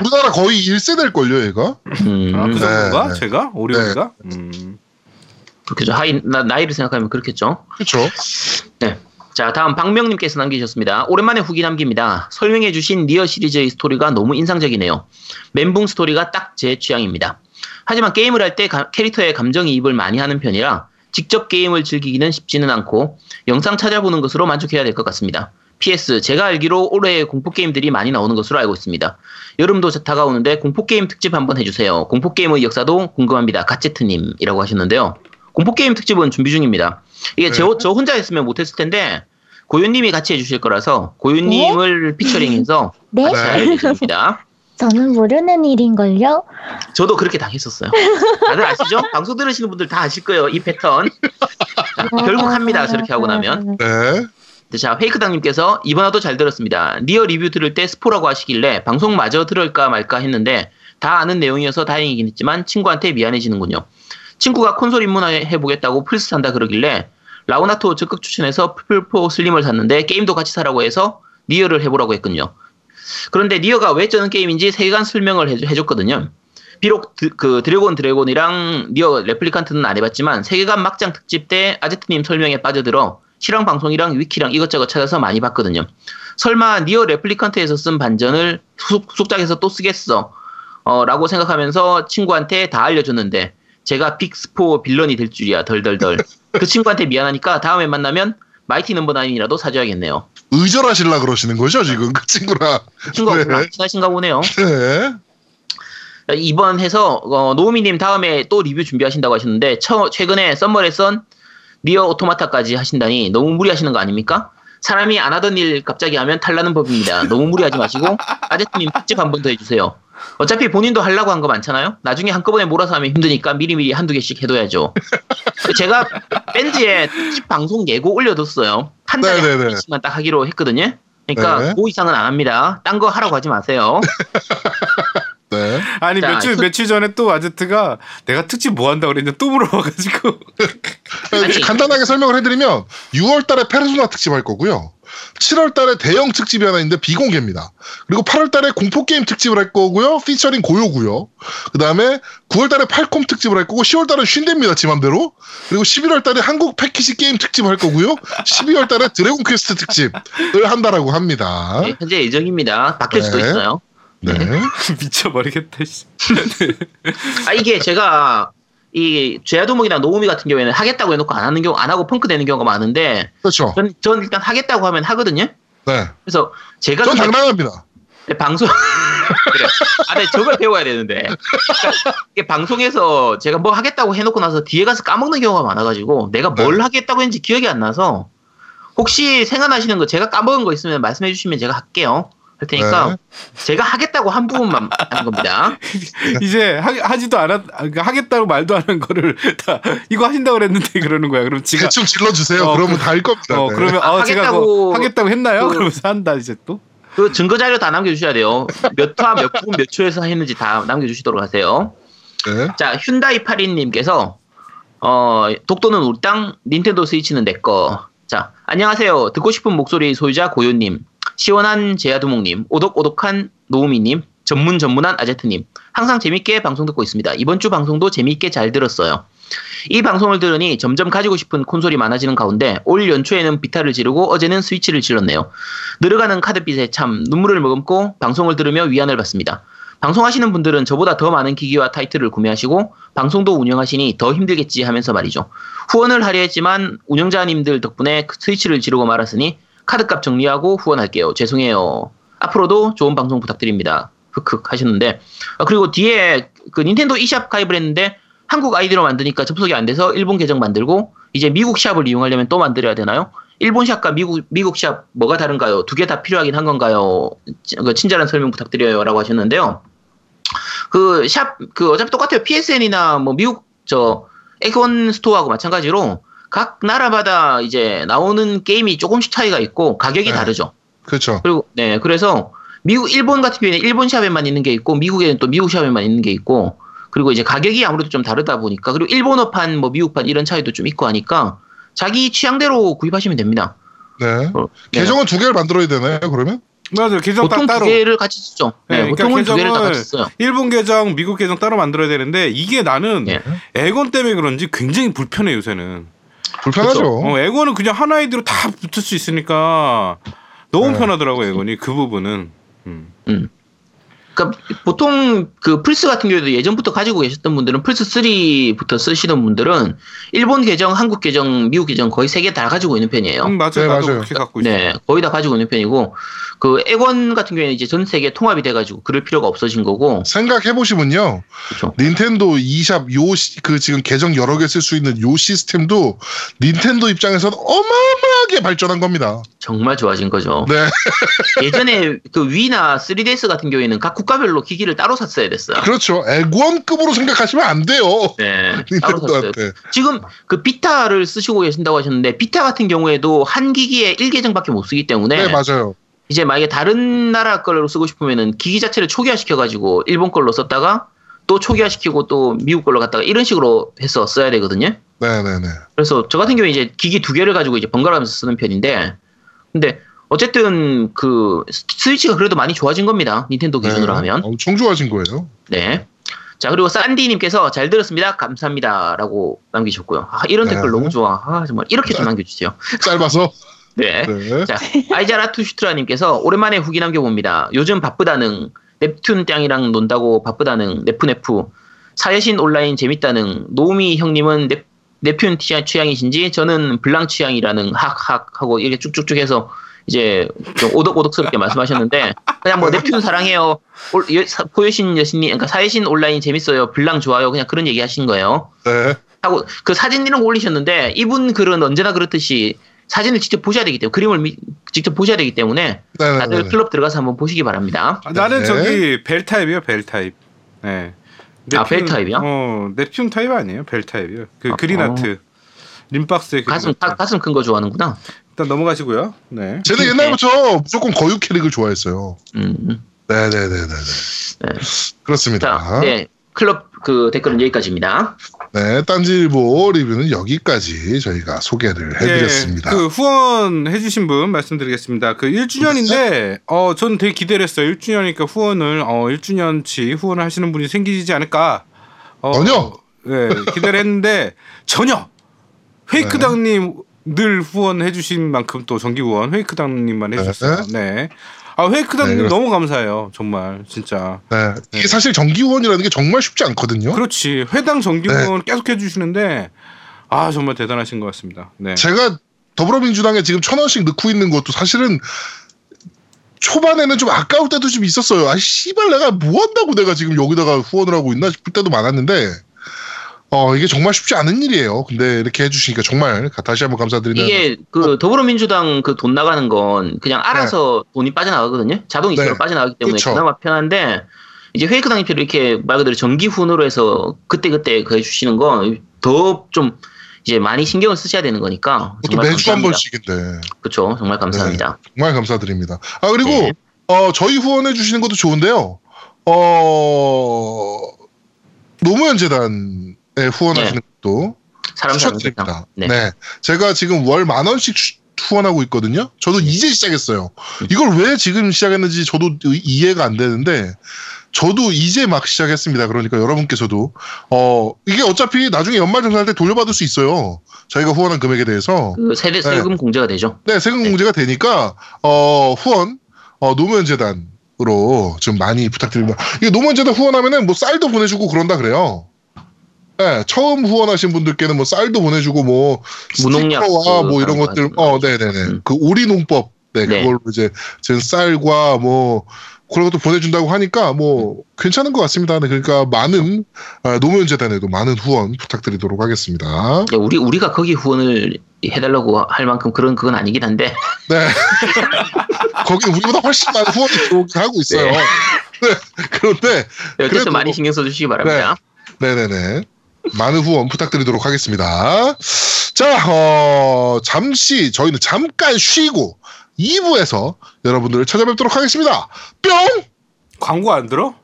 우리나라 거의 1세대일 걸요, 얘가? 음, 아, 그 정도가? 네. 제가? 오리오리가? 음. 그렇겠죠. 하이, 나, 나이를 생각하면 그렇겠죠. 그렇죠. 네. 자, 다음 박명님께서 남기셨습니다. 오랜만에 후기 남깁니다. 설명해주신 니어 시리즈의 스토리가 너무 인상적이네요. 멘붕 스토리가 딱 제 취향입니다. 하지만 게임을 할 때 캐릭터의 감정이입을 많이 하는 편이라 직접 게임을 즐기기는 쉽지는 않고 영상 찾아보는 것으로 만족해야 될 것 같습니다. PS, 제가 알기로 올해 공포 게임들이 많이 나오는 것으로 알고 있습니다. 여름도 다가오는데 공포 게임 특집 한번 해주세요. 공포 게임의 역사도 궁금합니다. 가제트님이라고 하셨는데요. 공포 게임 특집은 준비 중입니다. 이게 네. 저, 저 혼자 했으면 못했을 텐데 고윤님이 같이 해주실 거라서 고윤님을 피처링해서 네? 같이 알려드립니다. *laughs* 저는 모르는 일인걸요? 저도 그렇게 당했었어요. 다들 아시죠? *laughs* 방송 들으시는 분들 다 아실 거예요. 이 패턴. 자, 결국 합니다. 저렇게 하고 나면. 네. 자, 페이크당님께서 이번 화도 잘 들었습니다. 니어 리뷰 들을 때 스포라고 하시길래 방송 마저 들을까 말까 했는데 다 아는 내용이어서 다행이긴 했지만 친구한테 미안해지는군요. 친구가 콘솔 입문해보겠다고 플스 산다 그러길래 라우나토 적극 추천해서 플포 slim을 샀는데 게임도 같이 사라고 해서 니어를 해보라고 했군요. 그런데 니어가 왜 쩌는 게임인지 세계관 설명을 해줘- 해줬 거든요. 비록 드, 그 드래그 온 드라군이랑 니어 레플리칸트는 안 해봤지만 세계관 막장 특집 때 아제트님 설명에 빠져들어 실황 방송이랑 위키랑 이것저것 찾아서 많이 봤거든요. 설마 니어 레플리칸트에서 쓴 반전을 후속, 후속작에서 또 쓰겠어? 어, 라고 생각하면서 친구한테 다 알려줬는데 제가 big 스포 villain이 될 줄이야 덜덜덜. 그 친구한테 미안하니까 다음에 만나면 Mighty Number Nine이라도 사줘야겠네요. 의절하실라 그러시는 거죠, 지금 그 친구랑. 그 친구가 네. 안 친하신가 보네요. 네. 이번 해서 어, 노우미님 다음에 또 리뷰 준비하신다고 하셨는데 처, 최근에 Summer Lesson NieR Automata까지 하신다니 너무 무리하시는 거 아닙니까? 사람이 안 하던 일 갑자기 하면 탈나는 법입니다. 너무 무리하지 마시고 아제트님 특집 한 번 더 해주세요. 어차피 본인도 하려고 한 거 많잖아요. 나중에 한꺼번에 몰아서 하면 힘드니까 미리미리 한두 개씩 해둬야죠. 제가 밴드에 특집 방송 예고 올려뒀어요. 한 달에 네네네. 한 번씩만 딱 하기로 했거든요. 그러니까 네. 그 이상은 안 합니다. 딴 거 하라고 하지 마세요. *laughs* 네. 아니 자, 며칠 그- 며칠 전에 또 아제트가 내가 특집 뭐 한다 그랬는데 또 물어봐가지고 아니. 간단하게 설명을 해드리면 6월달에 페르소나 특집 할 거고요. 7월달에 대형 특집이 하나 있는데 비공개입니다. 그리고 8월달에 공포 게임 특집을 할 거고요. 피처링 고요고요. 그 다음에 9월달에 Falcom 특집을 할 거고 10월달은 쉰대입니다. 지맘대로. 그리고 11월달에 한국 패키지 게임 특집을 할 거고요. 12월달에 Dragon Quest 특집을 한다라고 합니다. 네, 현재 예정입니다. 바뀔 수도 네. 있어요. 네. *laughs* 미쳐버리겠다. 씨. 아 이게 제가 이 죄야도목이나 노우미 같은 경우에는 하겠다고 해놓고 안 하는 경우 안 하고 펑크 내는 경우가 많은데 그렇죠. 전, 전 일단 하겠다고 하면 하거든요. 네. 그래서 제가 전 그냥 당당합니다. 방송 *laughs* 그래. 아, 네, 저걸 배워야 되는데 그러니까 이게 방송에서 제가 뭐 하겠다고 해놓고 나서 뒤에 가서 까먹는 경우가 많아가지고 내가 뭘 네. 하겠다고 했는지 기억이 안 나서 혹시 생각나시는 거 제가 까먹은 거 있으면 말씀해 주시면 제가 할게요. 할 테니까 네. 제가 하겠다고 한 부분만 하는 겁니다. *laughs* 이제 하, 지도 않았 그러니까 하겠다고 말도 안 한 거를 다 이거 하신다고 그랬는데 그러는 거야. 그럼 지가 대충 질러 주세요. 어, 그러면 다알 겁니다. 어 네. 그러면 아, 어 제가 그거 하겠다고 하겠다고 했나요? 그- 그러면서 한다 이제 또. 그 증거 자료 다 남겨 주셔야 돼요. 몇 화, 몇 분, 몇 초에서 했는지 다 남겨 주시도록 하세요. 네. 자, 휴다이 8인님께서 어, 독도는 우리 땅, 닌텐도 스위치는 내 거. 자, 안녕하세요. 듣고 싶은 목소리 소유자 고요 님, 시원한 제야두목님, 오독오독한 노우미님, 전문 전문한 아제트님. 항상 재밌게 방송 듣고 있습니다. 이번 주 방송도 재밌게 잘 들었어요. 이 방송을 들으니 점점 가지고 싶은 콘솔이 많아지는 가운데 올 연초에는 비타를 지르고 어제는 스위치를 질렀네요. 늘어가는 카드빚에 참 눈물을 머금고 방송을 들으며 위안을 받습니다. 방송하시는 분들은 저보다 더 많은 기기와 타이틀을 구매하시고 방송도 운영하시니 더 힘들겠지 하면서 말이죠. 후원을 하려 했지만 운영자님들 덕분에 그 스위치를 지르고 말았으니 카드값 정리하고 후원할게요. 죄송해요. 앞으로도 좋은 방송 부탁드립니다. 흑흑 하셨는데 아, 그리고 뒤에 그 닌텐도 e샵 가입을 했는데 한국 아이디로 만드니까 접속이 안 돼서 일본 계정 만들고 이제 미국 샵을 이용하려면 또 만들어야 되나요? 일본 샵과 미국 미국 샵 뭐가 다른가요? 두 개 다 필요하긴 한 건가요? 치- 그 친절한 설명 부탁드려요라고 하셨는데요. 그 샵그 어차피 똑같아요. PSN이나 뭐 미국 저 액원 스토어하고 마찬가지로 각 나라마다 이제 나오는 게임이 조금씩 차이가 있고 가격이 네. 다르죠. 그렇죠. 그리고 네 그래서 미국 일본 같은 경우에는 일본 샵에만 있는 게 있고 미국에는 또 미국 샵에만 있는 게 있고 그리고 이제 가격이 아무래도 좀 다르다 보니까 그리고 일본어판 뭐 미국판 이런 차이도 좀 있고 하니까 자기 취향대로 구입하시면 됩니다. 네. 어, 네. 계정은 두 개를 만들어야 되나요? 그러면? 맞아요. 계정 딱 보통 두 따로. 개를 같이 쓰죠. 네, 네, 그러니까 보통은 두 개를 다 같이 써요. 일본 계정, 미국 계정 따로 만들어야 되는데 이게 나는 예. 에건 때문에 그런지 굉장히 불편해 요새는. 불편하죠. 어, 에건은 그냥 한 아이디로 다 붙을 수 있으니까 너무 네. 편하더라고 에건이 그 부분은. 음. 그러니까 보통 그 플스 같은 경우에도 예전부터 가지고 계셨던 분들은 플스 3부터 쓰시는 분들은 일본 계정, 한국 계정, 미국 계정 거의 세 개 다 가지고 있는 편이에요. 음, 맞아요. 네, 맞아요. 그렇게 갖고 있어. 네, 거의 다 가지고 있는 편이고 그 액원 같은 경우에는 이제 전 세계 통합이 돼가지고 그럴 필요가 없어진 거고 생각해 보시면요. 닌텐도 e샵 요그 지금 계정 여러 개 쓸 수 있는 요 시스템도 닌텐도 입장에서는 어마어마하게 발전한 겁니다. 정말 좋아진 거죠. 네. 예전에 그 위나 3DS 같은 경우에는 각국 가별로 기기를 따로 샀어야 됐어요. 그렇죠. 액원급으로 생각하시면 안 돼요. 네, *laughs* 따로 샀어요. 지금 그 비타를 쓰시고 계신다고 하셨는데 비타 같은 경우에도 한 기기에 1계정밖에 못 쓰기 때문에 네, 맞아요. 이제 만약에 다른 나라 걸로 쓰고 싶으면은 기기 자체를 초기화시켜 가지고 일본 걸로 썼다가 또 초기화시키고 또 미국 걸로 갔다가 이런 식으로 해서 써야 되거든요. 네, 네, 네. 그래서 저 같은 경우에 이제 기기 두 개를 가지고 이제 번갈아가면서 쓰는 편인데 근데 어쨌든 그 스위치가 그래도 많이 좋아진 겁니다. 닌텐도 기준으로 네. 하면. 엄청 좋아진 거예요. 네. 자, 그리고 산디님께서 잘 들었습니다. 감사합니다. 라고 남기셨고요. 아, 이런 네. 댓글 너무 좋아. 아, 정말 이렇게 좀 남겨주세요. 짧아서. *laughs* 네. 네. 자, 아이자라 투슈트라님께서 오랜만에 후기 남겨봅니다. 요즘 바쁘다는 넵튠 땅이랑 논다고 바쁘다는 네프네프 사여신 온라인 재밌다는 노우미 형님은 넵, 취향- 취향이신지 저는 블랑 취향이라는 학학 하고 이렇게 쭉쭉쭉 해서 이제 좀 오독오독스럽게 말씀하셨는데 그냥 뭐 넵튠 사랑해요 올- 여- 사- 포여신 여신님 그러니까 사여신 온라인 재밌어요 블랑 좋아요 그냥 그런 얘기 하신 거예요 네. 하고 그 사진 이런 거 올리셨는데 이분 글은 언제나 그렇듯이 사진을 직접 보셔야 되기 때문에 그림을 미- 직접 보셔야 되기 때문에 네, 네, 다들 네. 클럽 들어가서 한번 보시기 바랍니다. 아, 나는 네. 저기 벨 타입이요, 벨 타입. 네. 아, 넵튠- 벨 타입이요? 어, 넵튠 타입 아니에요, 벨 타입이요. 그 아, 그린하트. 린박스의 가슴. 가, 슴 큰 거 좋아하는구나. 일단 넘어가시고요. 네. 쟤는 옛날부터 무조건 거유 캐릭을 좋아했어요. 음. 네, 네, 네, 네. 네. 네. 그렇습니다. 자, 네. 클럽 그 댓글은 여기까지입니다. 네, 딴지일보 리뷰는 여기까지 저희가 소개를 해드렸습니다. 예, 그 후원 해 주신 분 말씀드리겠습니다. 그 1주년인데 어 저는 되게 기대를 했어요. 1주년이니까 후원을 어 1주년치 후원을 하시는 분이 생기지 않을까. 어, 전혀? 네, 기대를 했는데 전혀. 페이크당님 늘 후원해 주신 만큼 또 정기 후원 페이크당님만 해주셨어요. 네. 아 페이크당님 네, 너무 감사해요. 정말 진짜. 네, 이게 사실 정기 후원이라는 게 정말 쉽지 않거든요. 그렇지. 회당 정기 네. 후원 계속 해주시는데 아 정말 대단하신 것 같습니다. 네. 제가 더불어민주당에 지금 천 원씩 넣고 있는 것도 사실은 초반에는 좀 아까울 때도 좀 있었어요. 아, 씨발, 내가 뭐 한다고 내가 지금 여기다가 후원을 하고 있나 싶을 때도 많았는데, 어, 이게 정말 쉽지 않은 일이에요. 근데 이렇게 해주시니까 정말 다시 한번 감사드리는. 이게 어. 그 더불어민주당 그 돈 나가는 건 그냥 알아서 돈이 빠져나가거든요. 자동 이체로 네. 빠져나가기 때문에 그쵸. 그나마 편한데 이제 회이크 당일표를 이렇게 말 그대로 정기 후원으로 해서 그때 그때 그 해주시는 건 더 좀 이제 많이 신경을 쓰셔야 되는 거니까 정말 매주 한 감사합니다. 번씩인데. 그렇죠. 정말 감사합니다. 정말 감사드립니다. 아, 그리고, 네. 어, 저희 후원해 주시는 것도 좋은데요. 어, 노무현 재단 에 후원하시는 것도 사람 추천드립니다. 세상. 네. 네. 제가 지금 월 만 원씩 추- 후원하고 있거든요. 저도 이제 시작했어요. 이걸 왜 지금 시작했는지 저도 이- 이해가 안 되는데 저도 이제 막 시작했습니다. 그러니까 여러분께서도 어 이게 어차피 나중에 연말정산할 때 돌려받을 수 있어요. 저희가 후원한 금액에 대해서 그 세대 세금 공제가 되죠. 네 세금 네. 공제가 되니까 어 후원 어 노무현 재단으로 좀 많이 부탁드립니다. 이게 노무현 재단 후원하면은 뭐 쌀도 보내주고 그런다 그래요. 네, 처음 후원하신 분들께는 뭐 쌀도 보내주고 뭐 스티커와 그뭐 이런 것들, 거 어. 네네네. 음. 그 오리 농법, 네, 네. 그걸로 이제 제 쌀과 뭐 그런 것도 보내준다고 하니까 뭐 괜찮은 것 같습니다. 네, 그러니까 많은 아, 노무현 재단에도 많은 후원 부탁드리도록 하겠습니다. 네, 우리 우리가 거기 후원을 해달라고 할 만큼 그런 그건 아니긴 한데 네. *laughs* 거기 우리보다 훨씬 많은 후원이 들어오긴 하고 있어요. 네. 네. 그런데 어쨌든 그래도- 많이 신경 써주시기 바랍니다. 네네네. 많은 후원 부탁드리도록 하겠습니다. 자, 어, 잠시 저희는 잠깐 쉬고 2부에서 여러분들을 찾아뵙도록 하겠습니다. 뿅! 광고 안 들어?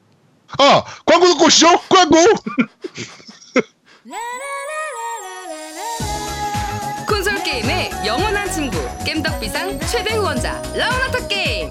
아, 광고 듣고 오시죠? 광고! *laughs* 콘솔 게임의 영원한 친구 겜덕비상 최대 후원자 라운하트 게임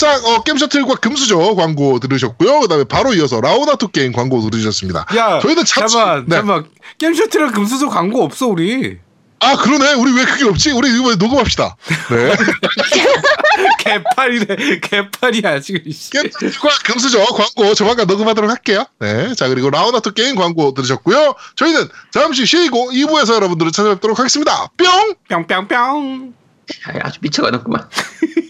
자, 어, 게임셔틀과 금수저 광고 들으셨고요. 그 다음에 바로 이어서 라운하트 게임 광고 들으셨습니다. 야, 저희는 잠시- 잠깐만, 네. 잠깐만. 게임 셔틀이랑 금수저 광고 없어 우리. 아, 그러네. 우리 왜 그게 없지? 우리 이번에 녹음합시다. 네. *laughs* 개판이네, 개판이야 지금. 게임과 금수저 광고 조만간 녹음하도록 할게요. 네. 자, 그리고 라운하트 게임 광고 들으셨고요. 저희는 잠시 쉬고 2부에서 여러분들을 찾아뵙도록 하겠습니다. 뿅! 뿅뿅뿅. 아, 아주 미쳐가는구만. *laughs*